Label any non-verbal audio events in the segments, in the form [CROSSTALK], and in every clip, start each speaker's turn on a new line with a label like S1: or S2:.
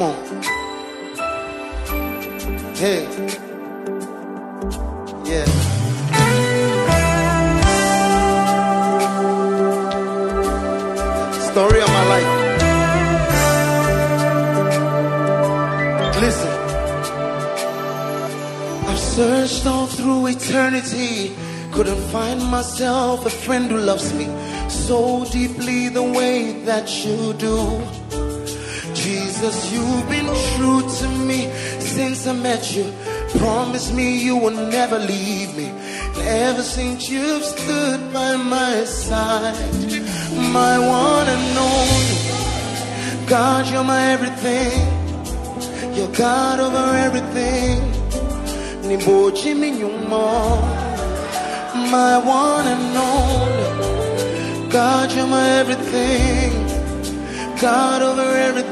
S1: Come on. Hey. Yeah. Story of my life. Listen. I've searched all through eternity. Couldn't find myself a friend who loves me so deeply the way that you do. Jesus, you've been true to me since I met you. Promise me you will never leave me. And ever since you've stood by my side, my one and only. God, you're my everything. You're God over everything. My one and only. God, you're my everything. God over everything.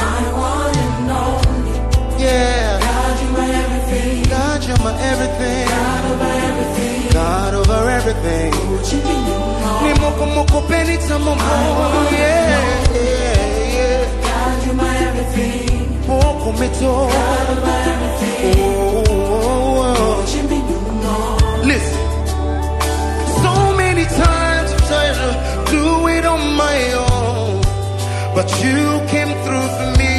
S2: My one and only.
S1: yeah.
S2: God, you are everything.
S1: God, you're my everything.
S2: God over everything.
S1: God over everything.
S2: Jimmy, you know.
S1: Ni moko moko peni tamomo, yeah, yeah, yeah.
S2: God, you my everything.
S1: Moko meto,
S2: God over everything.
S1: oh, oh, oh.
S2: Jimmy, you know.
S1: Listen, so many times I've tried to do it on my own, but you came through for me.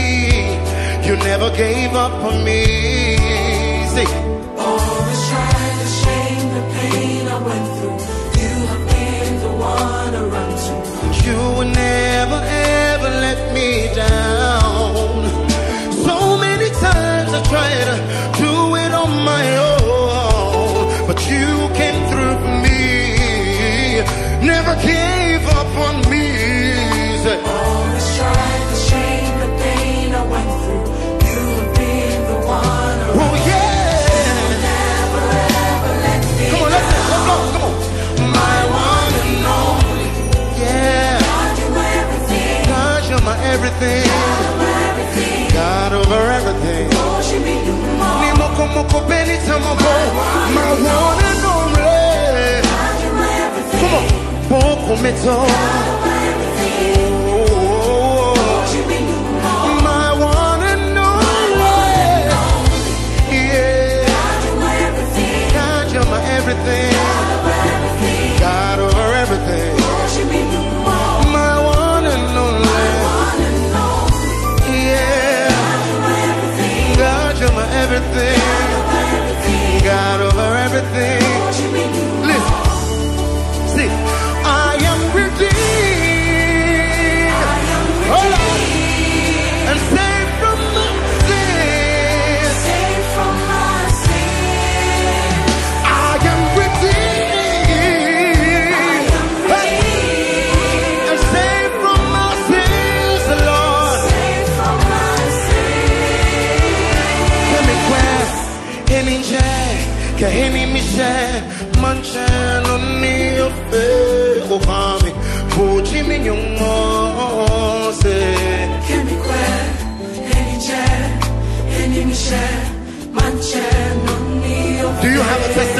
S1: You never gave up on me. See,
S2: Always trying to shame the pain I went through. You have been the one to run to.
S1: you will never ever let me down. So many times I tried to
S2: everything.
S1: God over everything. Ni moko moko peni tamobo. My one and only. Come on. Moko meto.
S2: Everything. God
S1: over everything.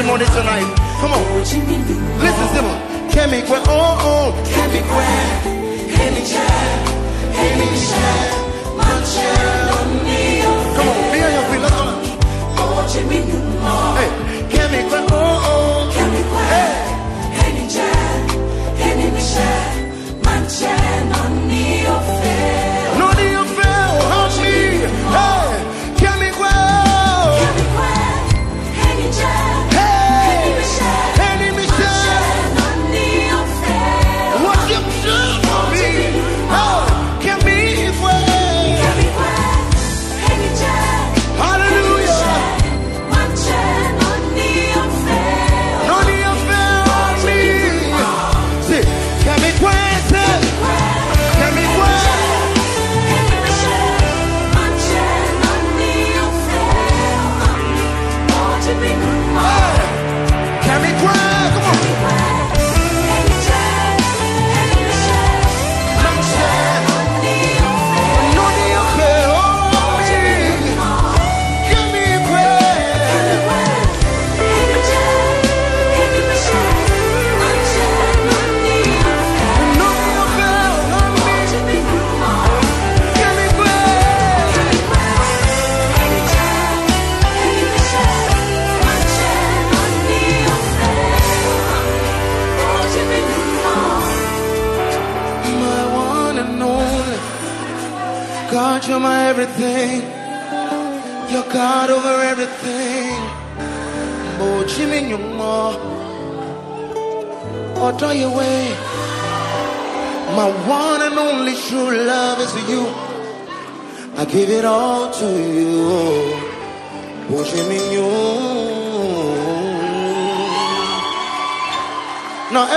S1: Testimony tonight? Come on, listen simple. Kemi kwe, oh oh,
S2: Kemi kwe,
S1: come on, be on your feet, let's go. Hey, Kemi kwe, oh oh,
S2: Kemi kwe, eni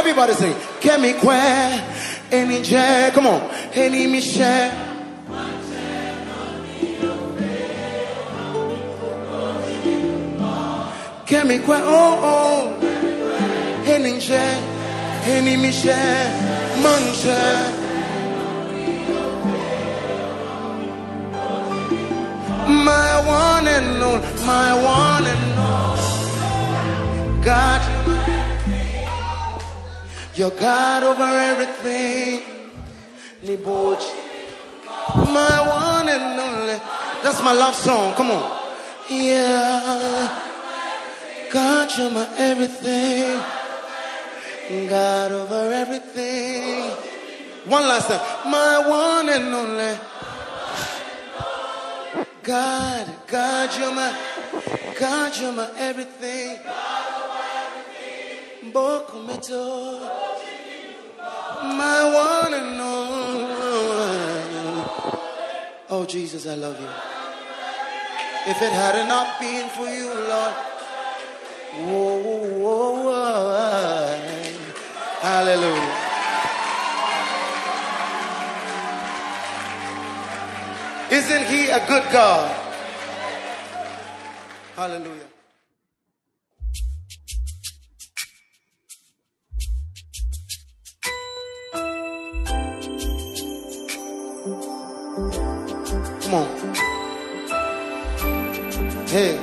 S1: everybody sing. Kemi kwe, any J, come on, any Michelle. Kemi kwe, oh oh, any J, any Michelle, manche. My one and only, my one and only, God. You're God over everything. My one and only. That's my love song. Come on. Yeah. God, you're my everything. God over everything. One last time. My one and only. God, God, you're my, God, you're my everything. Boko meto, my one and only. Oh Jesus, I love you. If it had not been for you, Lord, whoa, whoa, whoa, hallelujah. Isn't he a good God? Hallelujah. Come on. Hey.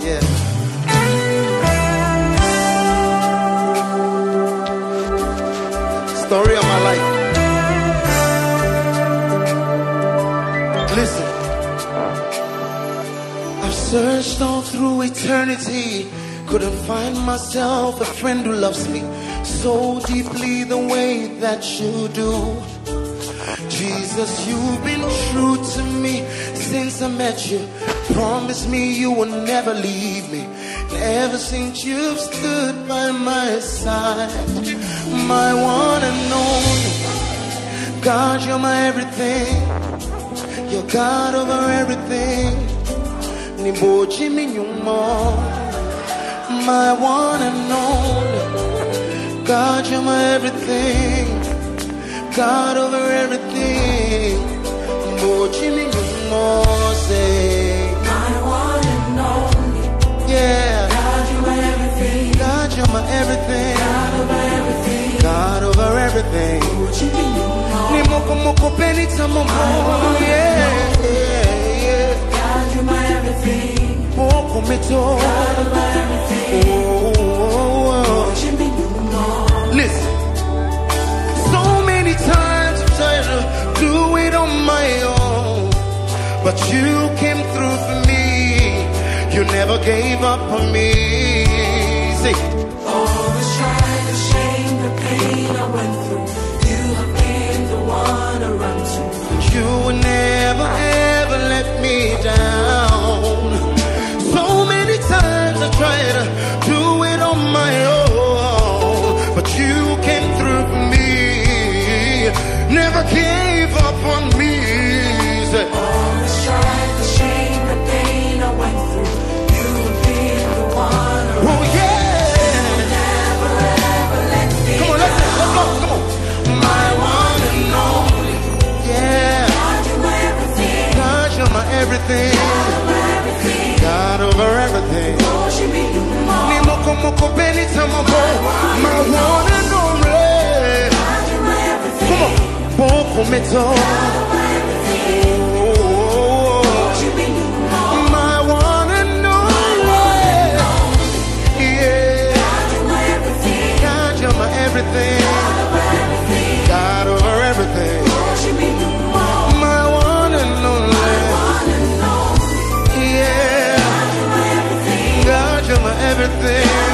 S1: Yeah. Story of my life. Listen. I've searched all through eternity. Couldn't find myself a friend who loves me so deeply the way that you do. Jesus, you've been true to me since I met you. Promise me you will never leave me. Ever since you've stood by my side, my one and only. God, you're my everything. You're God over everything. My one and only. God, you're my everything. God over everything. Mboji mi nyumo. Say,
S2: My one and only.
S1: yeah.
S2: God, you are my everything.
S1: God, you're my everything.
S2: God over everything.
S1: God over everything.
S2: What you mean you know?
S1: Ni moko moko peni tamomo. Yeah, yeah, yeah.
S2: God, you're my everything.
S1: Moko meto.
S2: God over everything.
S1: Oh, oh, oh. oh.
S2: What you mean you know?
S1: Listen. So many times I've tried to do it on my own. But you came through for me. You never gave up on me. See,
S2: All the strife, the shame, the pain I went through. You have been the one to run to.
S1: you will never ever let me down. So many times I tried to
S2: everything. Over everything.
S1: God over everything. Ni moko moko beni tamamo. My one and only. Yeah.
S2: God,
S1: you're my everything.
S2: Everything.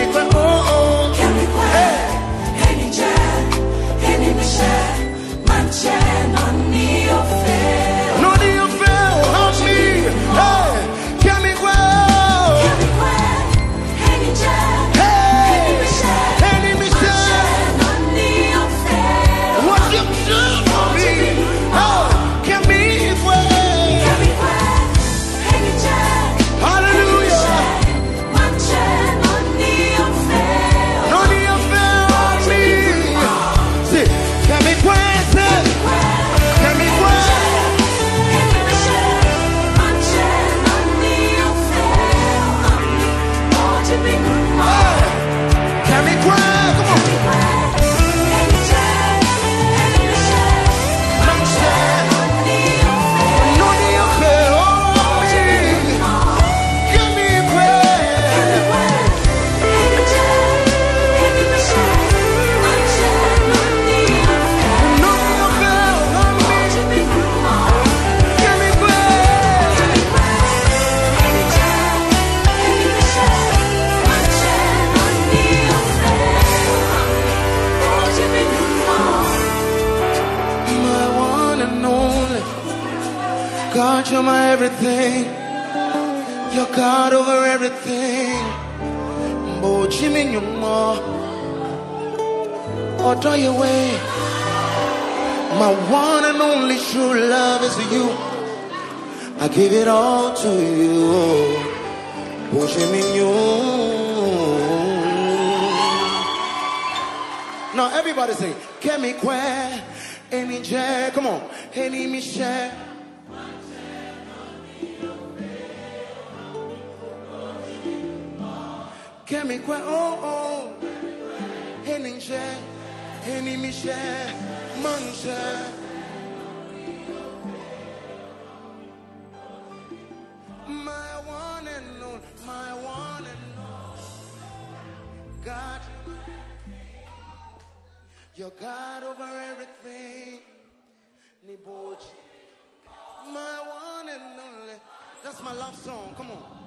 S1: Kemi kwe my everything. You're God over everything. Bo Jimmy Nyuma. Order oh, your way. My one and only true love is you. I give it all to you. Bo Jimmy. Now everybody sing. Kemi kwe, eni je, come on, eni Michelle. Kemi kwe, oh oh, eni je, eni Michelle, manje. My one and only, my one and only, God. You're God over everything. Niboji. My one and only. That's my love song. Come on.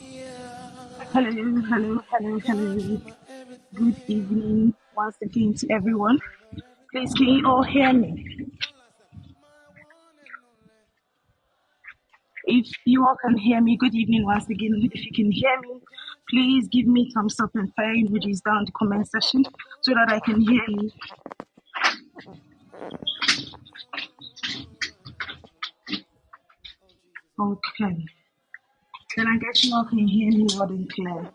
S3: Hello, hello, hello, hello. Good evening once again to everyone. Please, can you all hear me? If you all can hear me, good evening once again. If you can hear me, please give me thumbs up and fire emojis down the comment section so that I can hear you. Okay. Then I guess you all can hear me loud and clear.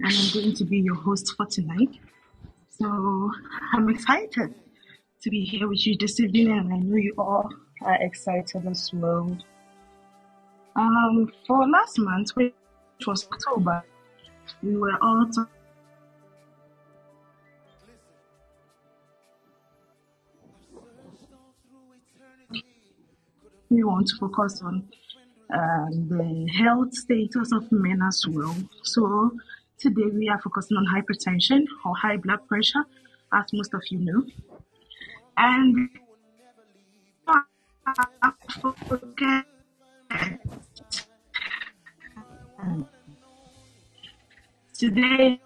S3: And I'm going to be your host for tonight. So I'm excited to be here with you this evening, and I know you all are excited as well. Um, for last month, which was October, we were all talking. We want to focus on um, the health status of men as well. So today we are focusing on hypertension or high blood pressure, as most of you know. And forget today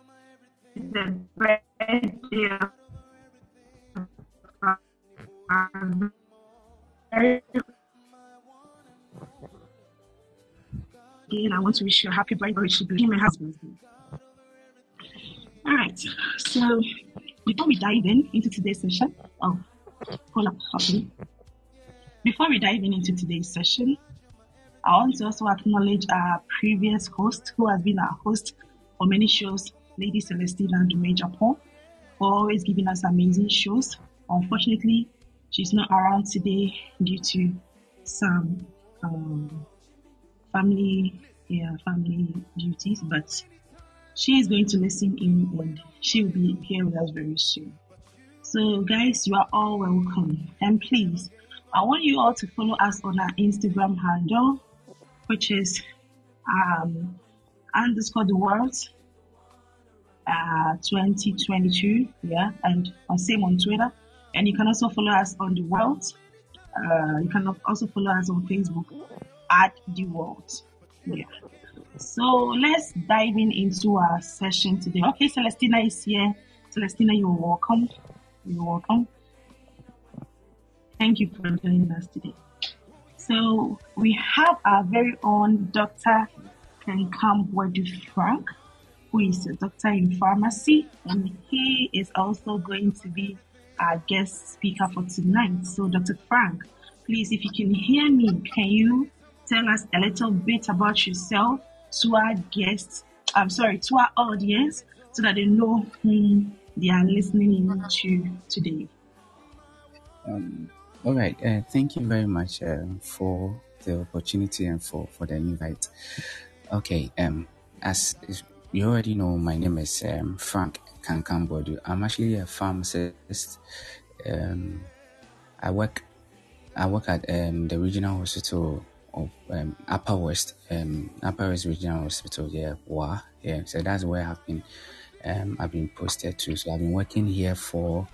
S3: the birthday of again, I want to wish you a happy birthday to him and husband. All right. So before we dive in into today's session, oh, hold up, okay. Before we dive in into today's session, I want to also acknowledge our previous host, who has been our host for many shows, Lady Celestina and Dume Japan, for always giving us amazing shows. Unfortunately, She's not around today due to some um, family, yeah, family duties, but she is going to listen in and she will be here with us very soon. So, guys, you are all welcome. And please, I want you all to follow us on our Instagram handle, which is um, underscore the world uh, 2022. Yeah, and same on Twitter. And you can also follow us on the world. Uh, you can also follow us on Facebook at the world. Yeah. So let's dive in into our session today. Okay, Celestina is here. Celestina, you're welcome. You're welcome. Thank you for joining us today. So we have our very own Dr. Kenkam Frank, who is a doctor in pharmacy, and he is also going to be our guest speaker for tonight. So, Dr. Frank, please, if you can hear me, can you tell us a little bit about yourself to our guests, I'm sorry, to our audience, so that they know whom they are listening to today.
S4: Um, all right. Uh, thank you very much uh, for the opportunity and for, for the invite. Okay. Um, as you already know, my name is um, Frank Kankambodu. I'm actually a pharmacist. Um, I work I work at um, the regional hospital of um, Upper West, um, Upper West Regional Hospital. Yeah, WA. Yeah, so that's where I've been. Um, I've been posted to. So I've been working here for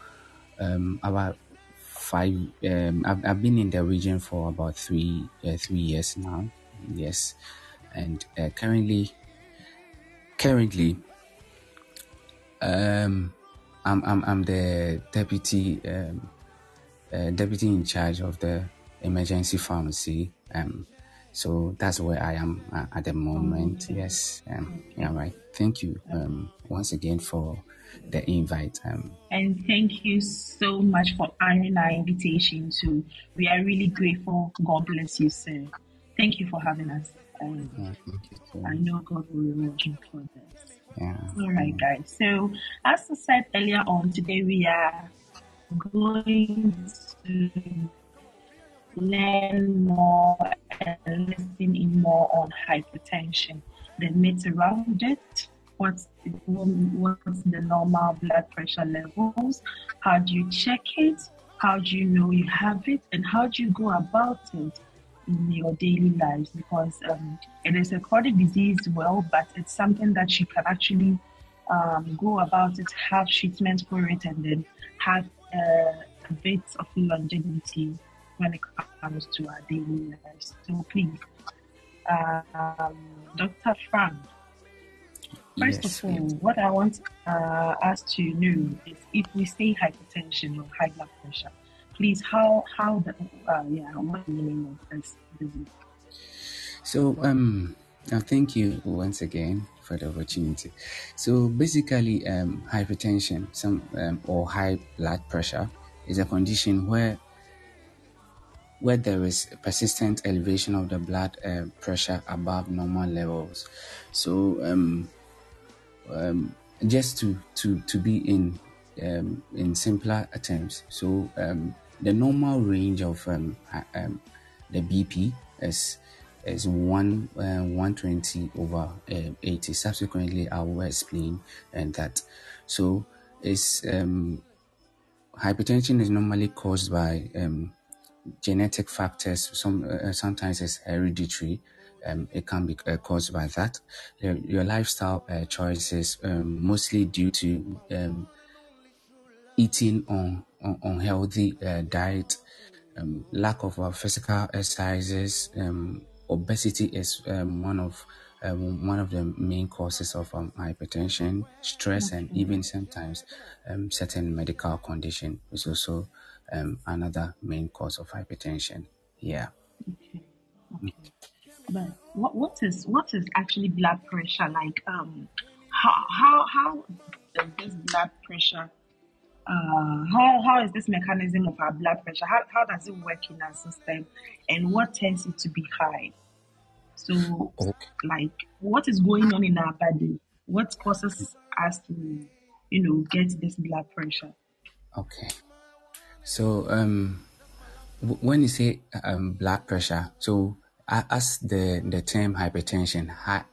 S4: um, about five. Um, I've, I've been in the region for about three uh, three years now. Yes, and uh, currently, currently, um, I'm I'm I'm the deputy um, uh, deputy in charge of the emergency pharmacy. Um, so that's where I am uh, at the moment. Yes. Um, yeah, right. Thank you um, once again for the invite. Um,
S3: and thank you so much for honoring our invitation too. We are really grateful. God bless you, sir. Thank you for having us. Um, yeah, I know God will reward you for this.
S4: Yeah.
S3: All right, guys. So, as I said earlier on, today we are going to learn more and listen in more on hypertension, the myths around it, what's the, what's the normal blood pressure levels, how do you check it, how do you know you have it, and how do you go about it in your daily lives? Because um, it is a chronic disease, well, but it's something that you can actually um, go about it, have treatment for it, and then have uh, a bit of longevity when it comes to our daily lives. So please, um, Dr. Frank, first yes, of all, yes. what I want uh, us to know is if we say hypertension or high blood pressure, please, how how the uh, yeah, what the meaning of this disease?
S4: So um, now thank you once again for the opportunity. So basically, um, hypertension, some um, or high blood pressure, is a condition where where there is persistent elevation of the blood uh, pressure above normal levels. So, um, um, just to, to, to be in um, in simpler terms, so um, the normal range of um, um, the BP is is one uh, 120 over uh, 80. Subsequently, I will explain and that. So, it's hypertension is normally caused by genetic factors, some uh, sometimes it's hereditary. Um, it can be uh, caused by that. Your, your lifestyle uh, choices, um, mostly due to um, eating on, on unhealthy uh, diet, um, lack of uh, physical exercises, um, obesity is um, one of one of the main causes of hypertension, stress, and even sometimes certain medical condition is also um, another main cause of hypertension. Yeah.
S3: Okay. okay. But what what is what is actually blood pressure like? Um, how how how does this blood pressure? Uh, how how is this mechanism of our blood pressure? How how does it work in our system, and what tends it to be high? So, okay. like, what is going on in our body? What causes us to, you know, get this blood pressure?
S4: Okay. So, um, when you say um, blood pressure, so as the the term hypertension, hi,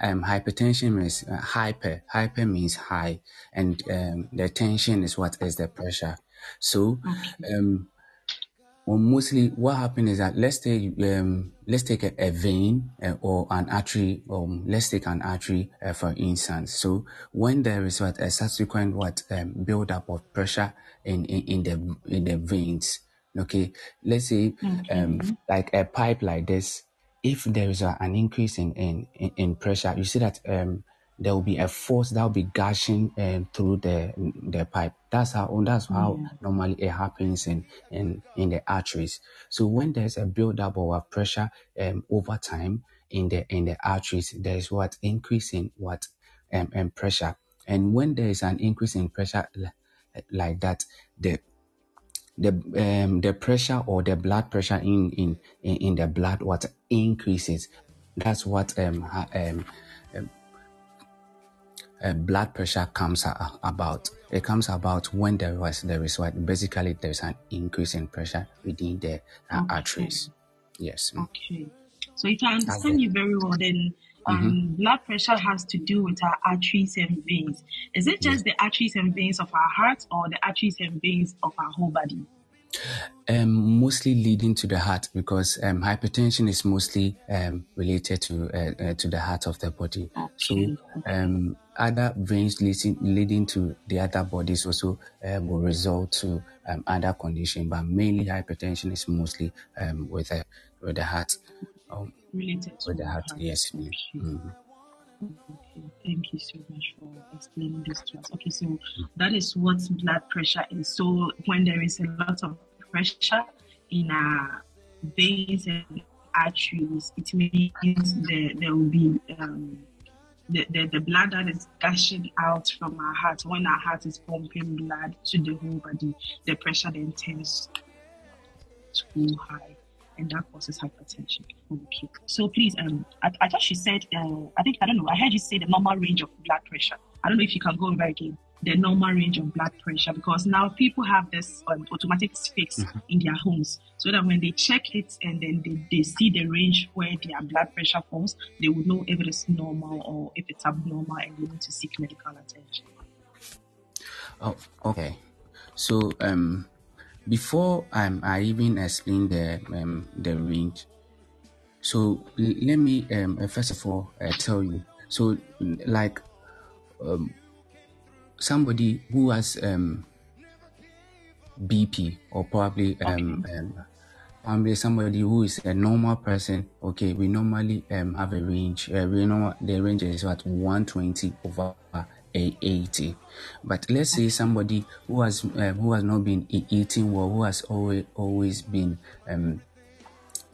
S4: um, hypertension means uh, hyper. Hyper means high, and um, the tension is what is the pressure. So, um, well, mostly what happens is that let's take um, let's take a, a vein uh, or an artery. Um, let's take an artery uh, for instance. So when there is what a subsequent what um, build up of pressure in, in in the in the veins. Okay, let's say um, like a pipe like this. If there is a, an increase in, in in in pressure, you see that um, there will be a force that will be gushing um, through the the pipe. That's how that's how normally it happens in, in in the arteries. So when there's a buildup of pressure um, over time in the in the arteries, there is what increase in what um, and pressure. And when there is an increase in pressure li- like that, the the um the pressure or the blood pressure in in in, in the blood what increases. That's what um ha- um uh, blood pressure comes about. It comes about when there was there is what basically there's an increase in pressure within the uh, arteries. Yes.
S3: Okay. So if I understand you very well, then um, blood pressure has to do with our arteries and veins. Is it just the arteries and veins of our heart or the arteries and veins of our whole body?
S4: Um, mostly leading to the heart because um, hypertension is mostly um, related to uh, uh, to the heart of the body. So
S3: Okay.
S4: um, other veins leading, leading to the other bodies also um, will result to um, other condition, but mainly hypertension is mostly um, with the with the heart. Um,
S3: Related to
S4: with the heart,
S3: heart.
S4: yes. mm,
S3: Okay. Thank you so much for explaining this to us. Okay, so that is what blood pressure is. So when there is a lot of pressure in our veins and arteries, it means there, there will be um, the, the, the blood that is gushing out from our heart. When our heart is pumping blood to the whole body, the pressure then tends too high and that causes hypertension. Okay. So please, um, I, I thought she said, uh, I think, I don't know, I heard you say the normal range of blood pressure. I don't know if you can go over again the normal range of blood pressure because now people have this um, automatic fix in their homes so that when they check it and then they, they see the range where their blood pressure falls, they will know if it is normal or if it's abnormal and they need to seek medical attention.
S4: Oh, okay. So um, before I even explain the um, the range, so let me um, uh, first of all uh, tell you. So like um, somebody who has um, BP or probably um, probably somebody who is a normal person. Okay, we normally have a range. Uh, we know the range is what 120 over 80. But let's say somebody who has um, who has not been eating well, who has always always been um,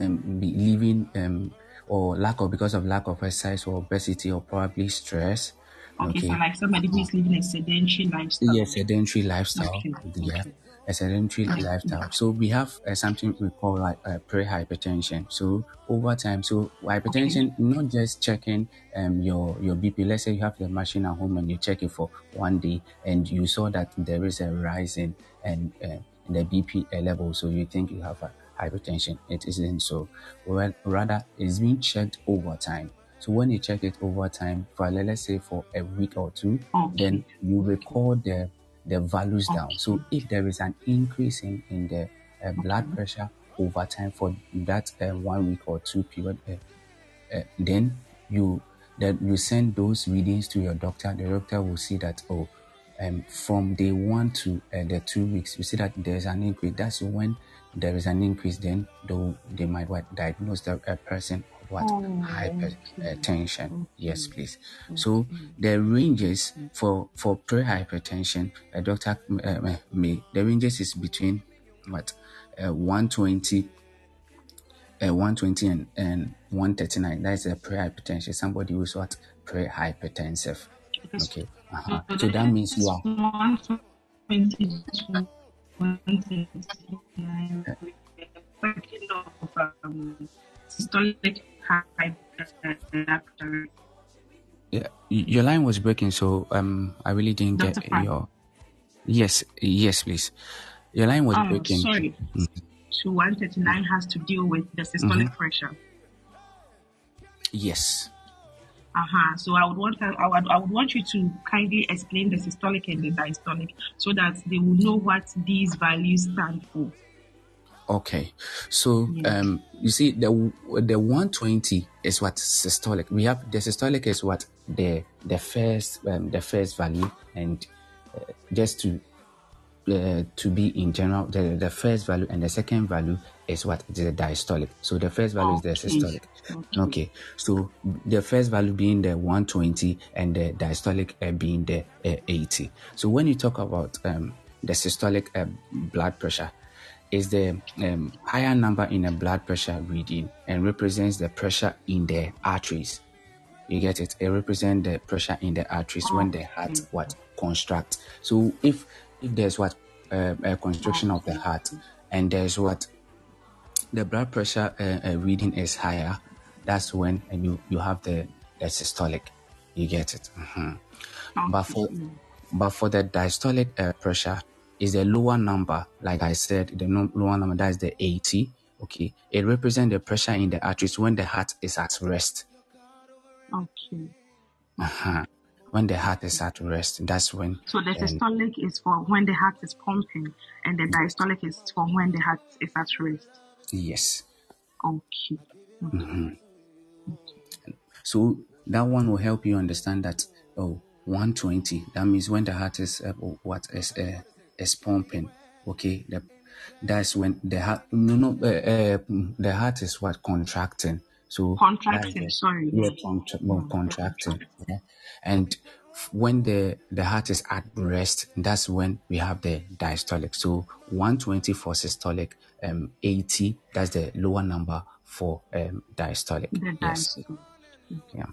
S4: um, be living um, or lack of because of lack of exercise or obesity or probably stress.
S3: Okay, so like somebody who is living a sedentary lifestyle.
S4: Yes, sedentary lifestyle.
S3: Okay,
S4: Yeah,
S3: okay.
S4: A sedentary lifestyle. So we have uh, something we call like uh, pre-hypertension. So over time, so hypertension, not just checking um your your BP. Let's say you have the machine at home and you check it for one day, and you saw that there is a rise in and uh, in the BP level, so you think you have a hypertension. It isn't so. Well, rather, it's being checked over time. So when you check it over time, for let's say for a week or two,
S3: Okay.
S4: then you record the the values down. So if there is an increase in, in the uh, blood pressure over time for that uh, one week or two period, uh, uh, then you that you send those readings to your doctor. The doctor will see that oh, um, from day one to uh, the two weeks, you see that there's an increase. That's when there is an increase. Then they they might diagnose the uh, person what?
S3: Oh,
S4: hypertension. Yes, please. So the ranges for for pre-hypertension, a doctor uh, may the ranges is between what? Uh, 120 uh, 120 and, and 139 that's a pre-hypertension. Somebody who's what? Pre-hypertensive. Okay. uh-huh. so that means you are
S3: 120 139 working of um, systolic high blood pressure.
S4: Yeah, your line was breaking so um i really didn't get
S3: Dr.
S4: Your yes yes please your line was
S3: Oh,
S4: breaking
S3: sorry. to 139 has to deal with the systolic
S4: Mm-hmm.
S3: pressure.
S4: Yes.
S3: Uh-huh. So I would want I would, I would want you to kindly explain the systolic and the diastolic so that they will know what these values stand for.
S4: Okay, so um, you see the the 120 is what systolic. We have the systolic is what the the first um, the first value, and uh, just to uh, to be in general, the the first value and the second value is what is the diastolic. So the first value is the systolic.
S3: Okay.
S4: Okay, so the first value being the 120 and the diastolic uh, being the uh, 80. So when you talk about um, the systolic uh, blood pressure, is the um, higher number in a blood pressure reading and represents the pressure in the arteries. You get it? It represents the pressure in the arteries when the heart what construct. So if if there's what uh, a constriction of the heart and there's what the blood pressure uh, uh, reading is higher, that's when uh, you you have the the systolic. You get it? Mhm. But for but for the diastolic uh, pressure is the lower number, like I said, the no, lower number that is the 80. Okay, it represents the pressure in the arteries when the heart is at rest.
S3: Okay.
S4: Uh-huh. When the heart is at rest, that's when.
S3: So the
S4: um,
S3: systolic is for when the heart is pumping, and the diastolic is for when the heart is at rest.
S4: yes.
S3: Okay.
S4: So that one will help you understand that oh 120 that means when the heart is uh, what is uh, is pumping okay the, that's when the heart no no uh, uh, the heart is what contracting so
S3: Contracting.
S4: the-
S3: Sorry.
S4: yeah, contra- well, contracting yeah. and f- when the the heart is at rest that's when we have the diastolic so 120 for systolic um 80 that's the lower number for um diastolic
S3: The
S4: yes
S3: diastolic.
S4: yeah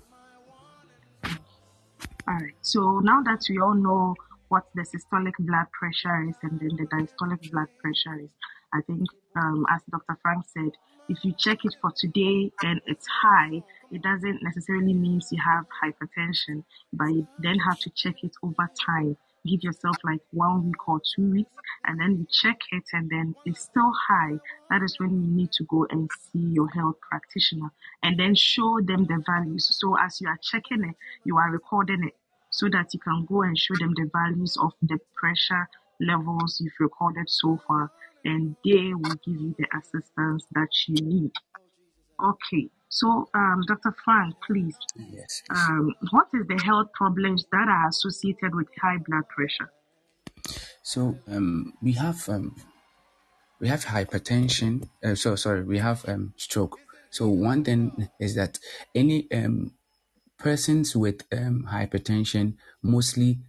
S3: All right. So now that we all know what the systolic blood pressure is and then the diastolic blood pressure is, I think, um, as Dr. Frank said, if you check it for today and it's high, it doesn't necessarily mean you have hypertension, but you then have to check it over time. Give yourself like one week or two weeks, and then you check it, and then it's still high. That is when you need to go and see your health practitioner and then show them the values. So as you are checking it, you are recording it so that you can go and show them the values of the pressure levels you've recorded so far, and they will give you the assistance that you need. Okay, so um, Dr. Frank, please,
S4: yes
S3: um, what is the health problems that are associated with high blood pressure?
S4: So um, we have um, we have hypertension. Uh, so sorry, we have um, stroke. So one thing is that any um, persons with um, hypertension mostly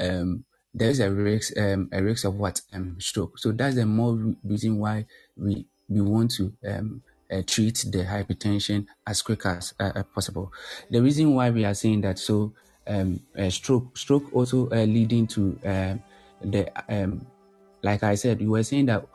S4: um, there's a risk um, a risk of what um, stroke. So that's the more re- reason why we we want to um, uh, treat the hypertension as quick as uh, uh, possible. The reason why we are saying that so um, uh, stroke stroke also uh, leading to um, the um, like I said, you were saying that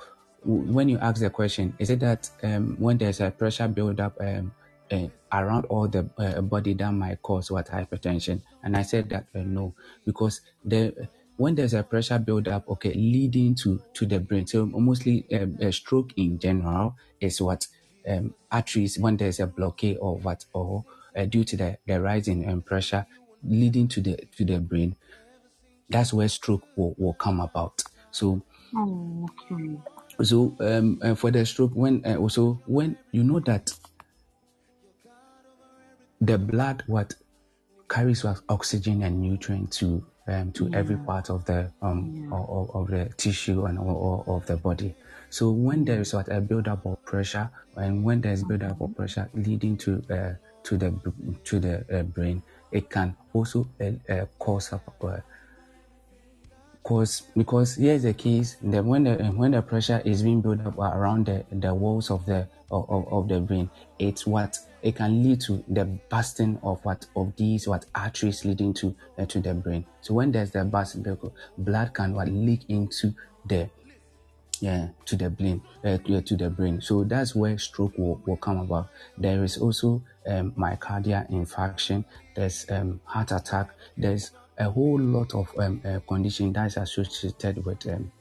S4: when you ask the question, is it that um, when there's a pressure buildup um, uh, around all the uh, body that might cause what hypertension? And I said that uh, no, because the when there's a pressure buildup, okay, leading to to the brain. So mostly um, a stroke in general is what um, arteries when there's a blockade or what or uh, due to the, the rising um, pressure leading to the to the brain that's where stroke will, will come about. So
S3: Oh, okay.
S4: so um for the stroke when uh, also when you know that the blood what carries what oxygen and nutrient to um, to every part of the um of, of the tissue and or, or of the body. So when there is what a buildup of pressure, and when there is buildup of pressure leading to uh, to the to the uh, brain, it can also uh, uh, cause up uh, cause because here's the case that when the when the pressure is being built up around the, the walls of the of, of, the brain it's what it can lead to the bursting of what of these what arteries leading to uh, to the brain. So when there's the the blood can what leak into the yeah to the brain uh, to the brain. So that's where stroke will, will come about. There is also um, myocardial infarction. There's um, heart attack. There's a whole lot of um, uh, condition that is associated with um,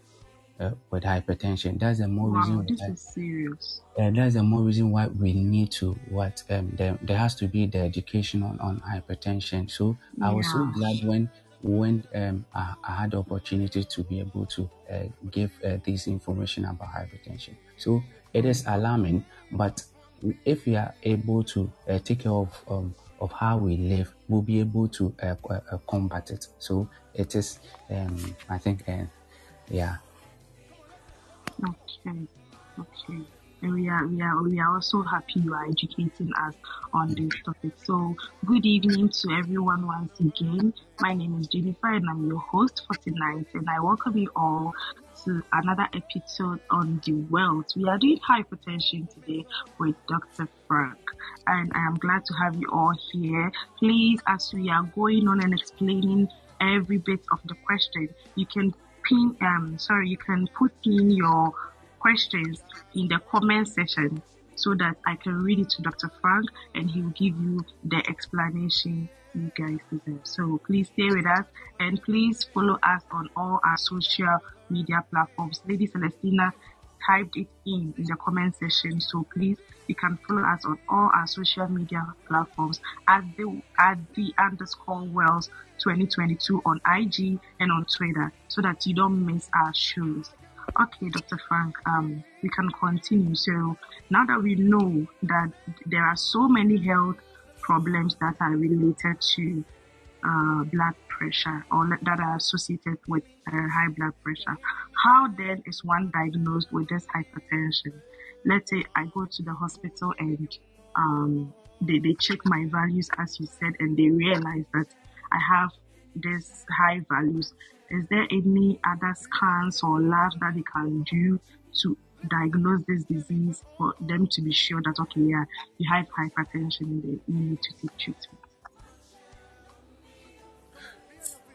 S4: uh, with hypertension. That's the more
S3: wow,
S4: reason.
S3: This
S4: why,
S3: is serious.
S4: uh, that's the more reason why we need to what um, there, there has to be the education on, on hypertension. So I was so glad when when um, I, I had the opportunity to be able to uh, give uh, this information about hypertension. So it is alarming, but if we are able to uh, take care of um, of how we live, we'll be able to uh, uh, combat it. So it is, um, I think, uh, yeah.
S3: Okay, okay. And we are we are we are also happy you are educating us on this topic. So good evening to everyone once again. My name is Jennifer and I'm your host for tonight and I welcome you all to another episode on the world. We are doing hypertension today with Dr. Frank and I am glad to have you all here. Please as we are going on and explaining every bit of the question, you can pin um sorry you can put in your questions in the comment section so that I can read it to Dr. Frank and he will give you the explanation you guys deserve. So please stay with us and please follow us on all our social media platforms. Lady Celestina typed it in in the comment section. So please you can follow us on all our social media platforms at the at the underscore wells 2022 on IG and on Twitter so that you don't miss our shows. Okay, Dr. Frank, um, we can continue. So now that we know that there are so many health problems that are related to uh, blood pressure or that are associated with uh, high blood pressure, how then is one diagnosed with this hypertension? Let's say I go to the hospital and um, they, they check my values, as you said, and they realize that I have these high values. Is there any other scans or labs that they can do to diagnose this disease for them to be sure that okay yeah you have hypertension and they, need to take treatment?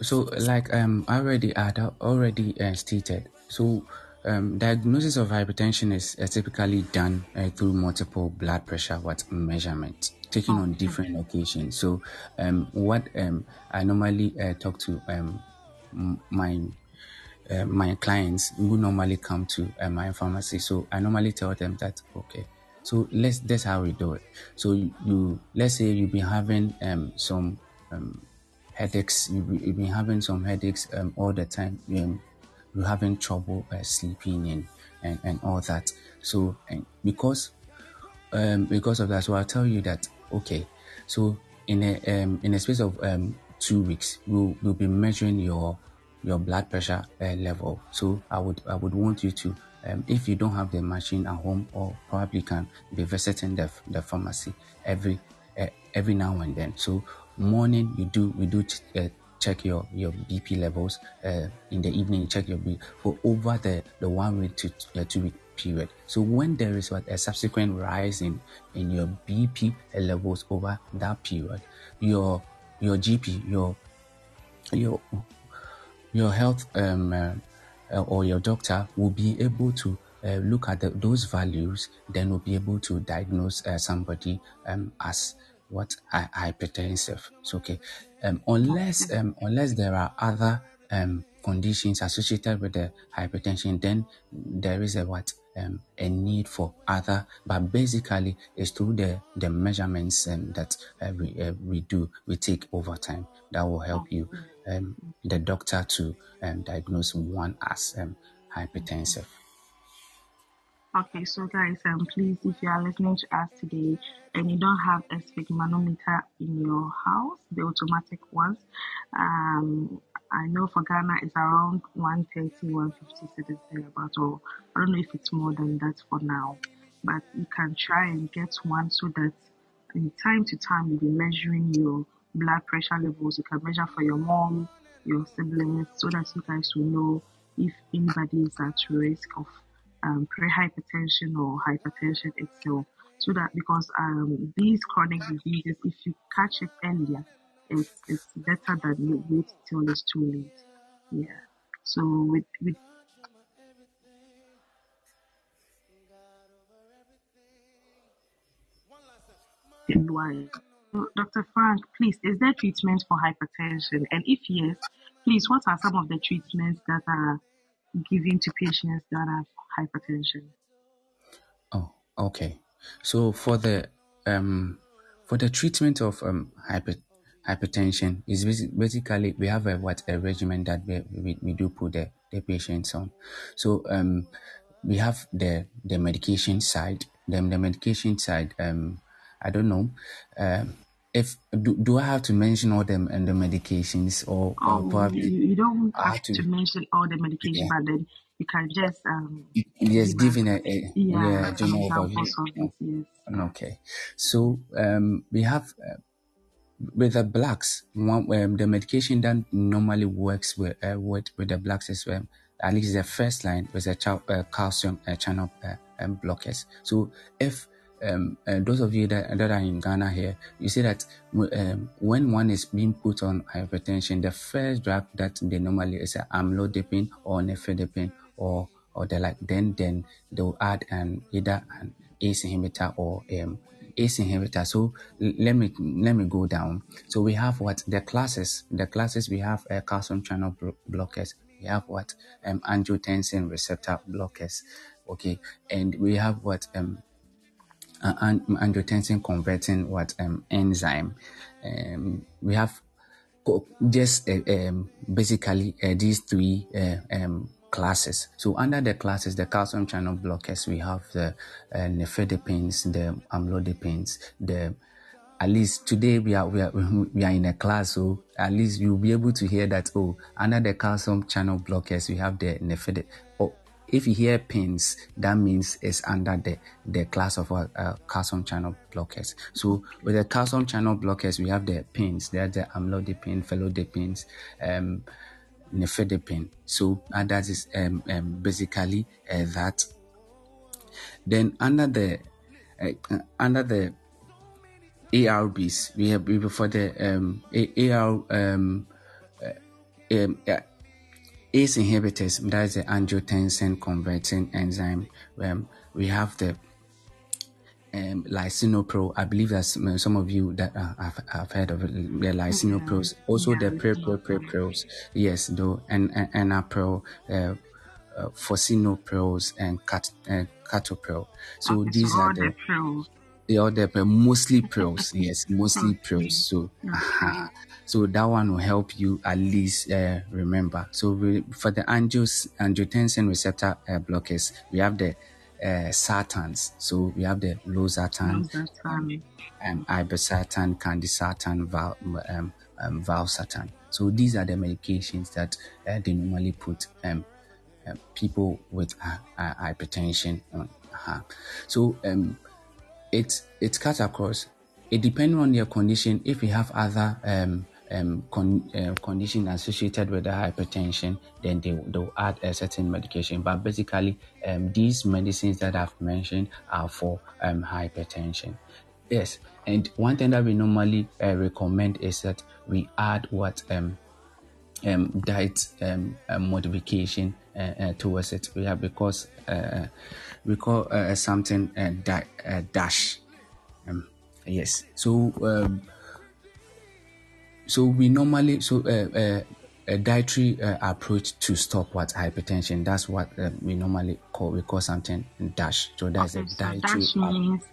S4: So, like um, already already uh, stated, so um, diagnosis of hypertension is uh, typically done uh, through multiple blood pressure what measurement taken on different occasions. So, um, what um, I normally uh, talk to um, my uh, my clients who normally come to uh, my pharmacy. So I normally tell them that okay, so let's that's how we do it. So you, you let's say you've been having um, some um, headaches, you've, been- you've been having some headaches um, all the time. You're having trouble uh, sleeping and, and and all that. So because um, because of that, so I'll tell you that okay. So in a um, in a space of um, two weeks, we'll we'll be measuring your your blood pressure uh, level. So I would I would want you to um, if you don't have the machine at home or probably can be visiting the the pharmacy every uh, every now and then. So morning you do we do uh, check your your BP levels. Uh, in the evening check your BP for over the the one week to uh, two week period. So when there is a subsequent rise in in your BP levels over that period, your your GP your your your health um, uh, or your doctor will be able to uh, look at the, those values, then will be able to diagnose uh, somebody um, as what hy- hypertensive. So okay, um, unless um, unless there are other um, conditions associated with the hypertension, then there is a what um, a need for other, but basically it's through the the measurements um, that uh, we uh, we do we take over time that will help you um, the doctor to um, diagnose one as um, hypertensive.
S3: Okay, so guys, um, please, if you are listening to us today and you don't have a sphygmomanometer in your house, the automatic ones, um, I know for Ghana it's around 130, 150 cedis thereabout, or I don't know if it's more than that for now, but you can try and get one so that in time to time you'll be measuring your blood pressure levels. You can measure for your mom, your siblings, so that you guys will know if anybody is at risk of um, pre-hypertension or hypertension itself. So that because um, these chronic diseases, if you catch it earlier, it's, it's better than you wait till it's too late. Yeah. So with with why? Dr. Frank, please, is there treatment for hypertension? And if yes, please, what are some of the treatments that are giving to patients that have hypertension.
S4: Oh, okay. So for the um for the treatment of um hyper, hypertension is basically we have a what a regimen that we, we, we do put the, the patients on. So um we have the the medication side. Then the medication side um I don't know um if do, do I have to mention all them and the medications or, or
S3: Oh,
S4: probably
S3: you, you don't have
S4: have
S3: to
S4: to
S3: mention all the medications,
S4: yeah
S3: but then you can just um
S4: yes giving a, a
S3: yeah
S4: yeah general overview.
S3: Yes.
S4: Okay, so um we have uh, with the blacks, one um, the medication that normally works with uh, with with the blacks is um, at least the first line was a cal- uh, calcium uh, channel uh, um, blockers. So if um, uh, those of you that, that are in Ghana here, you see that um, when one is being put on hypertension, the first drug that they normally is a amlodipine or nifedipine or or the like. Then then they'll add an either an ACE inhibitor or um, ACE inhibitor. So let me let me go down. So we have what the classes. The classes we have uh, calcium channel blo- blockers. We have what um, angiotensin receptor blockers. Okay, and we have what um uh, angiotensin converting what um enzyme. Um, we have just uh, um, basically uh, these three uh, um, classes. So under the classes, the calcium channel blockers, we have the uh, nifedipines, the amlodipines, the at least today we are we are [LAUGHS] we are in a class, so at least you'll be able to hear that. Oh, under the calcium channel blockers, we have the nifedip. Oh, if you hear pins, that means it's under the the class of uh, uh, calcium channel blockers. So with the calcium channel blockers, we have the pins. They're the amlodipine, felodipines, um, nifedipine. So and that is um, um basically uh, that. Then under the uh, uh, under the ARBs. We have we for the um, AR um, um, uh, ACE inhibitors. That is the angiotensin converting enzyme. Um, we have the um, lisinopril. I believe that some some of you that uh, have, have heard of it, the
S3: Yeah.
S4: lisinopros. Also
S3: Yeah.
S4: the
S3: we
S4: pre
S3: see
S4: pre pre. Yes, though and and anapril, uh, uh, fosinoprils and cat uh, captopril. So
S3: Okay, so
S4: these are the
S3: the pills.
S4: All there, mostly [LAUGHS] pearls. Yes, mostly pearls. So, aha. so that one will help you at least uh, remember. So we, for the angios, angiotensin receptor uh, blockers, we have the uh, sartans. So we have the losartan, um, um, irbesartan, candesartan, val, um, um, valsartan. So these are the medications that uh, they normally put um, uh, people with uh, uh, hypertension on. Uh-huh. So um, it it cuts across. It depends on your condition. If you have other um, um, con- uh, condition associated with the hypertension, then they they'll add a certain medication. But basically, um, these medicines that I've mentioned are for um, hypertension. Yes, and one thing that we normally uh, recommend is that we add what um, um, diet um, uh, modification uh, uh, towards it. We have because uh, we call uh, something uh, di- uh, dash. Um, yes. So um, so we normally so uh, uh, a dietary uh, approach to stop what hypertension. That's what uh, we normally call we call something dash. So that's
S3: Okay,
S4: a
S3: so
S4: dietary
S3: that
S4: ap-
S3: means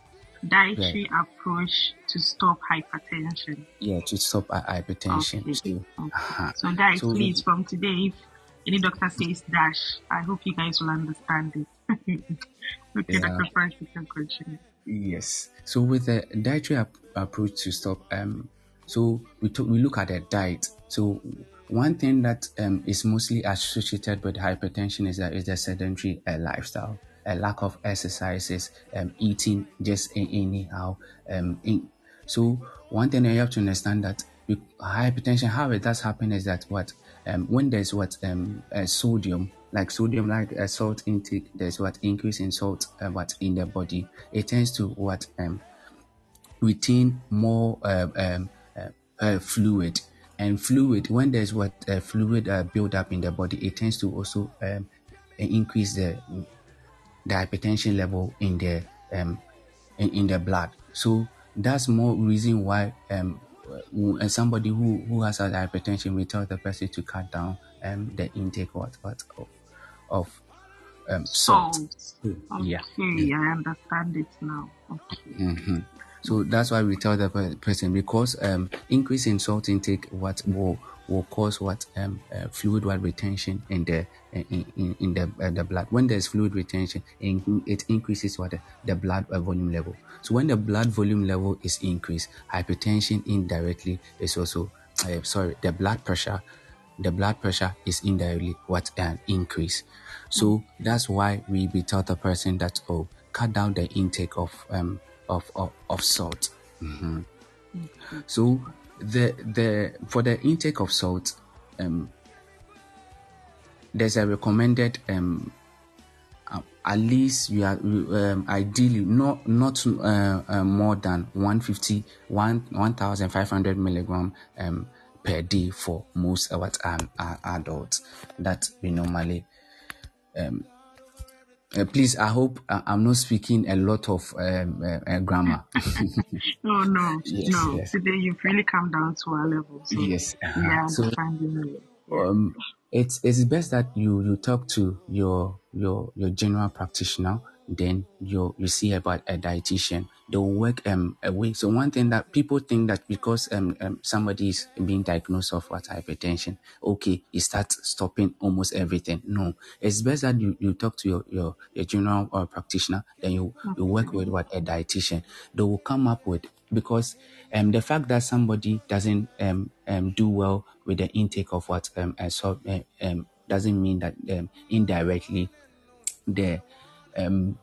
S3: dietary approach to stop hypertension.
S4: yeah to stop uh, hypertension.
S3: Okay.
S4: So
S3: Okay.
S4: uh-huh.
S3: So guys,
S4: so
S3: please from today, if any doctor says dash, I hope you guys will understand it. [LAUGHS] okay,
S4: yeah.
S3: Dr. Frank, you can continue.
S4: Yes. So with the dietary ap- approach to stop, um, so we to- we look at the diet. So one thing that um, is mostly associated with hypertension is that is the sedentary uh, lifestyle, a lack of exercises, um, eating just anyhow. Um, in, so one thing you have to understand that hypertension, how it does happen is that what um, when there's what um, uh, sodium like sodium like uh, salt intake there's what increase in salt uh, what in the body. It tends to what um retain more uh, um, uh, uh, fluid. And fluid when there's what uh, fluid build up in the body it tends to also um, increase the the hypertension level in the um in, in the blood. So that's more reason why um somebody who who has a hypertension we tell the person to cut down um the intake what what of, of um, salt. So, yeah.
S3: Okay, I understand it now. Okay.
S4: hmm So that's why we tell the person because um, increase in salt intake what will will cause what um, uh, fluid what retention in the in, in, in the uh, the blood. When there's fluid retention, it, it increases what the, the blood uh, volume level. So when the blood volume level is increased, hypertension indirectly is also uh, sorry the blood pressure. The blood pressure is indirectly what an increase. So that's why we, we tell a person that oh cut down the intake of um of of, of salt. Mhm. So the the for the intake of salt, um, there's a recommended um, uh, at least you are um, ideally not not uh, uh, more than 150 one 1500 milligram um, per day for most of what um, adults. That we normally uh, please i hope I- i'm not speaking a lot of um, uh, uh, grammar [LAUGHS]
S3: No, no, [LAUGHS]
S4: Yes,
S3: no.
S4: yes.
S3: Today you've really come down to our level. So
S4: yes uh-huh.
S3: yeah,
S4: so um, it's it's best that you you talk to your your your general practitioner then you you see about a dietitian they will work um away. So one thing that people think that because um, um somebody is being diagnosed of what hypertension okay you start stopping almost everything. No it's best that you, you talk to your your, your general uh, practitioner then you you work with what a dietitian. They will come up with because um, the fact that somebody doesn't um, um, do well with the intake of what um, uh, so, uh, um, doesn't mean that um, indirectly the um,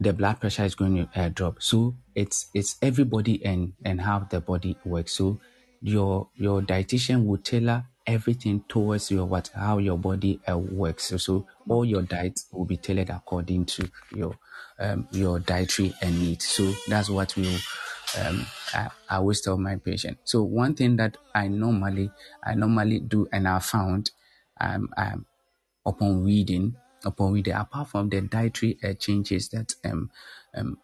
S4: the blood pressure is going to uh, drop. So it's it's everybody and and how the body works. So your your dietitian will tailor everything towards your what how your body uh, works. So, so all your diet will be tailored according to your um, your dietary uh, needs. So that's what we will um, I, I always tell my patient. So one thing that I normally I normally do and I found um, um upon reading upon reading apart from the dietary uh, changes that um um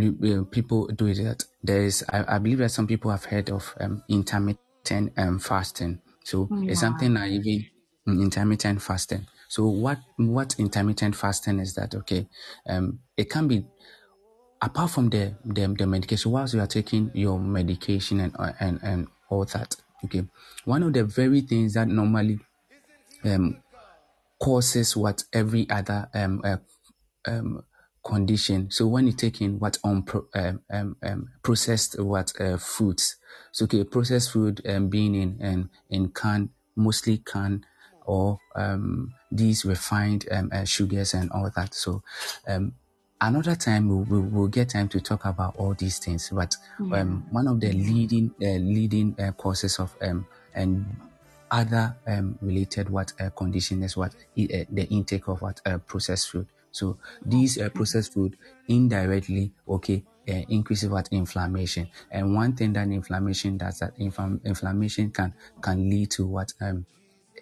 S4: uh, people do is that there is I, I believe that some people have heard of um, intermittent um, fasting. So it's something I even mm, intermittent fasting. So what what intermittent fasting is that? Okay um it can be apart from the, the the medication whilst you are taking your medication and uh, and and all that okay one of the very things that normally um causes what every other um, uh, um condition. So when you take in what unpro- um, um, um processed what uh, foods. So okay processed food um, being in in, in can mostly can or um these refined um, uh, sugars and all that. So um another time we'll, we'll, we'll get time to talk about all these things but um one of the leading uh, leading uh, causes of um and other um, related what uh, condition is what uh, the intake of what uh, processed food. So these uh, processed food indirectly okay uh, increases what inflammation. And one thing that inflammation does that inflam- inflammation can can lead to what um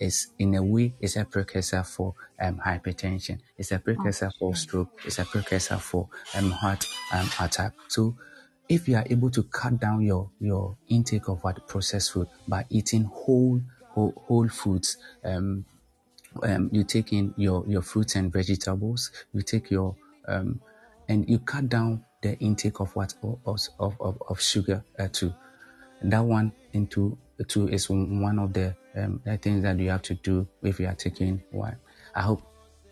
S4: is in a way is a precursor for um, hypertension. It's a precursor for stroke. It's a precursor for um, heart um, attack. So if you are able to cut down your your intake of what processed food by eating whole whole, whole foods um, um, you take in your your fruits and vegetables you take your um, and you cut down the intake of what of of, of, sugar uh, too that one into two is one of the um, the things that you have to do if you are taking one i hope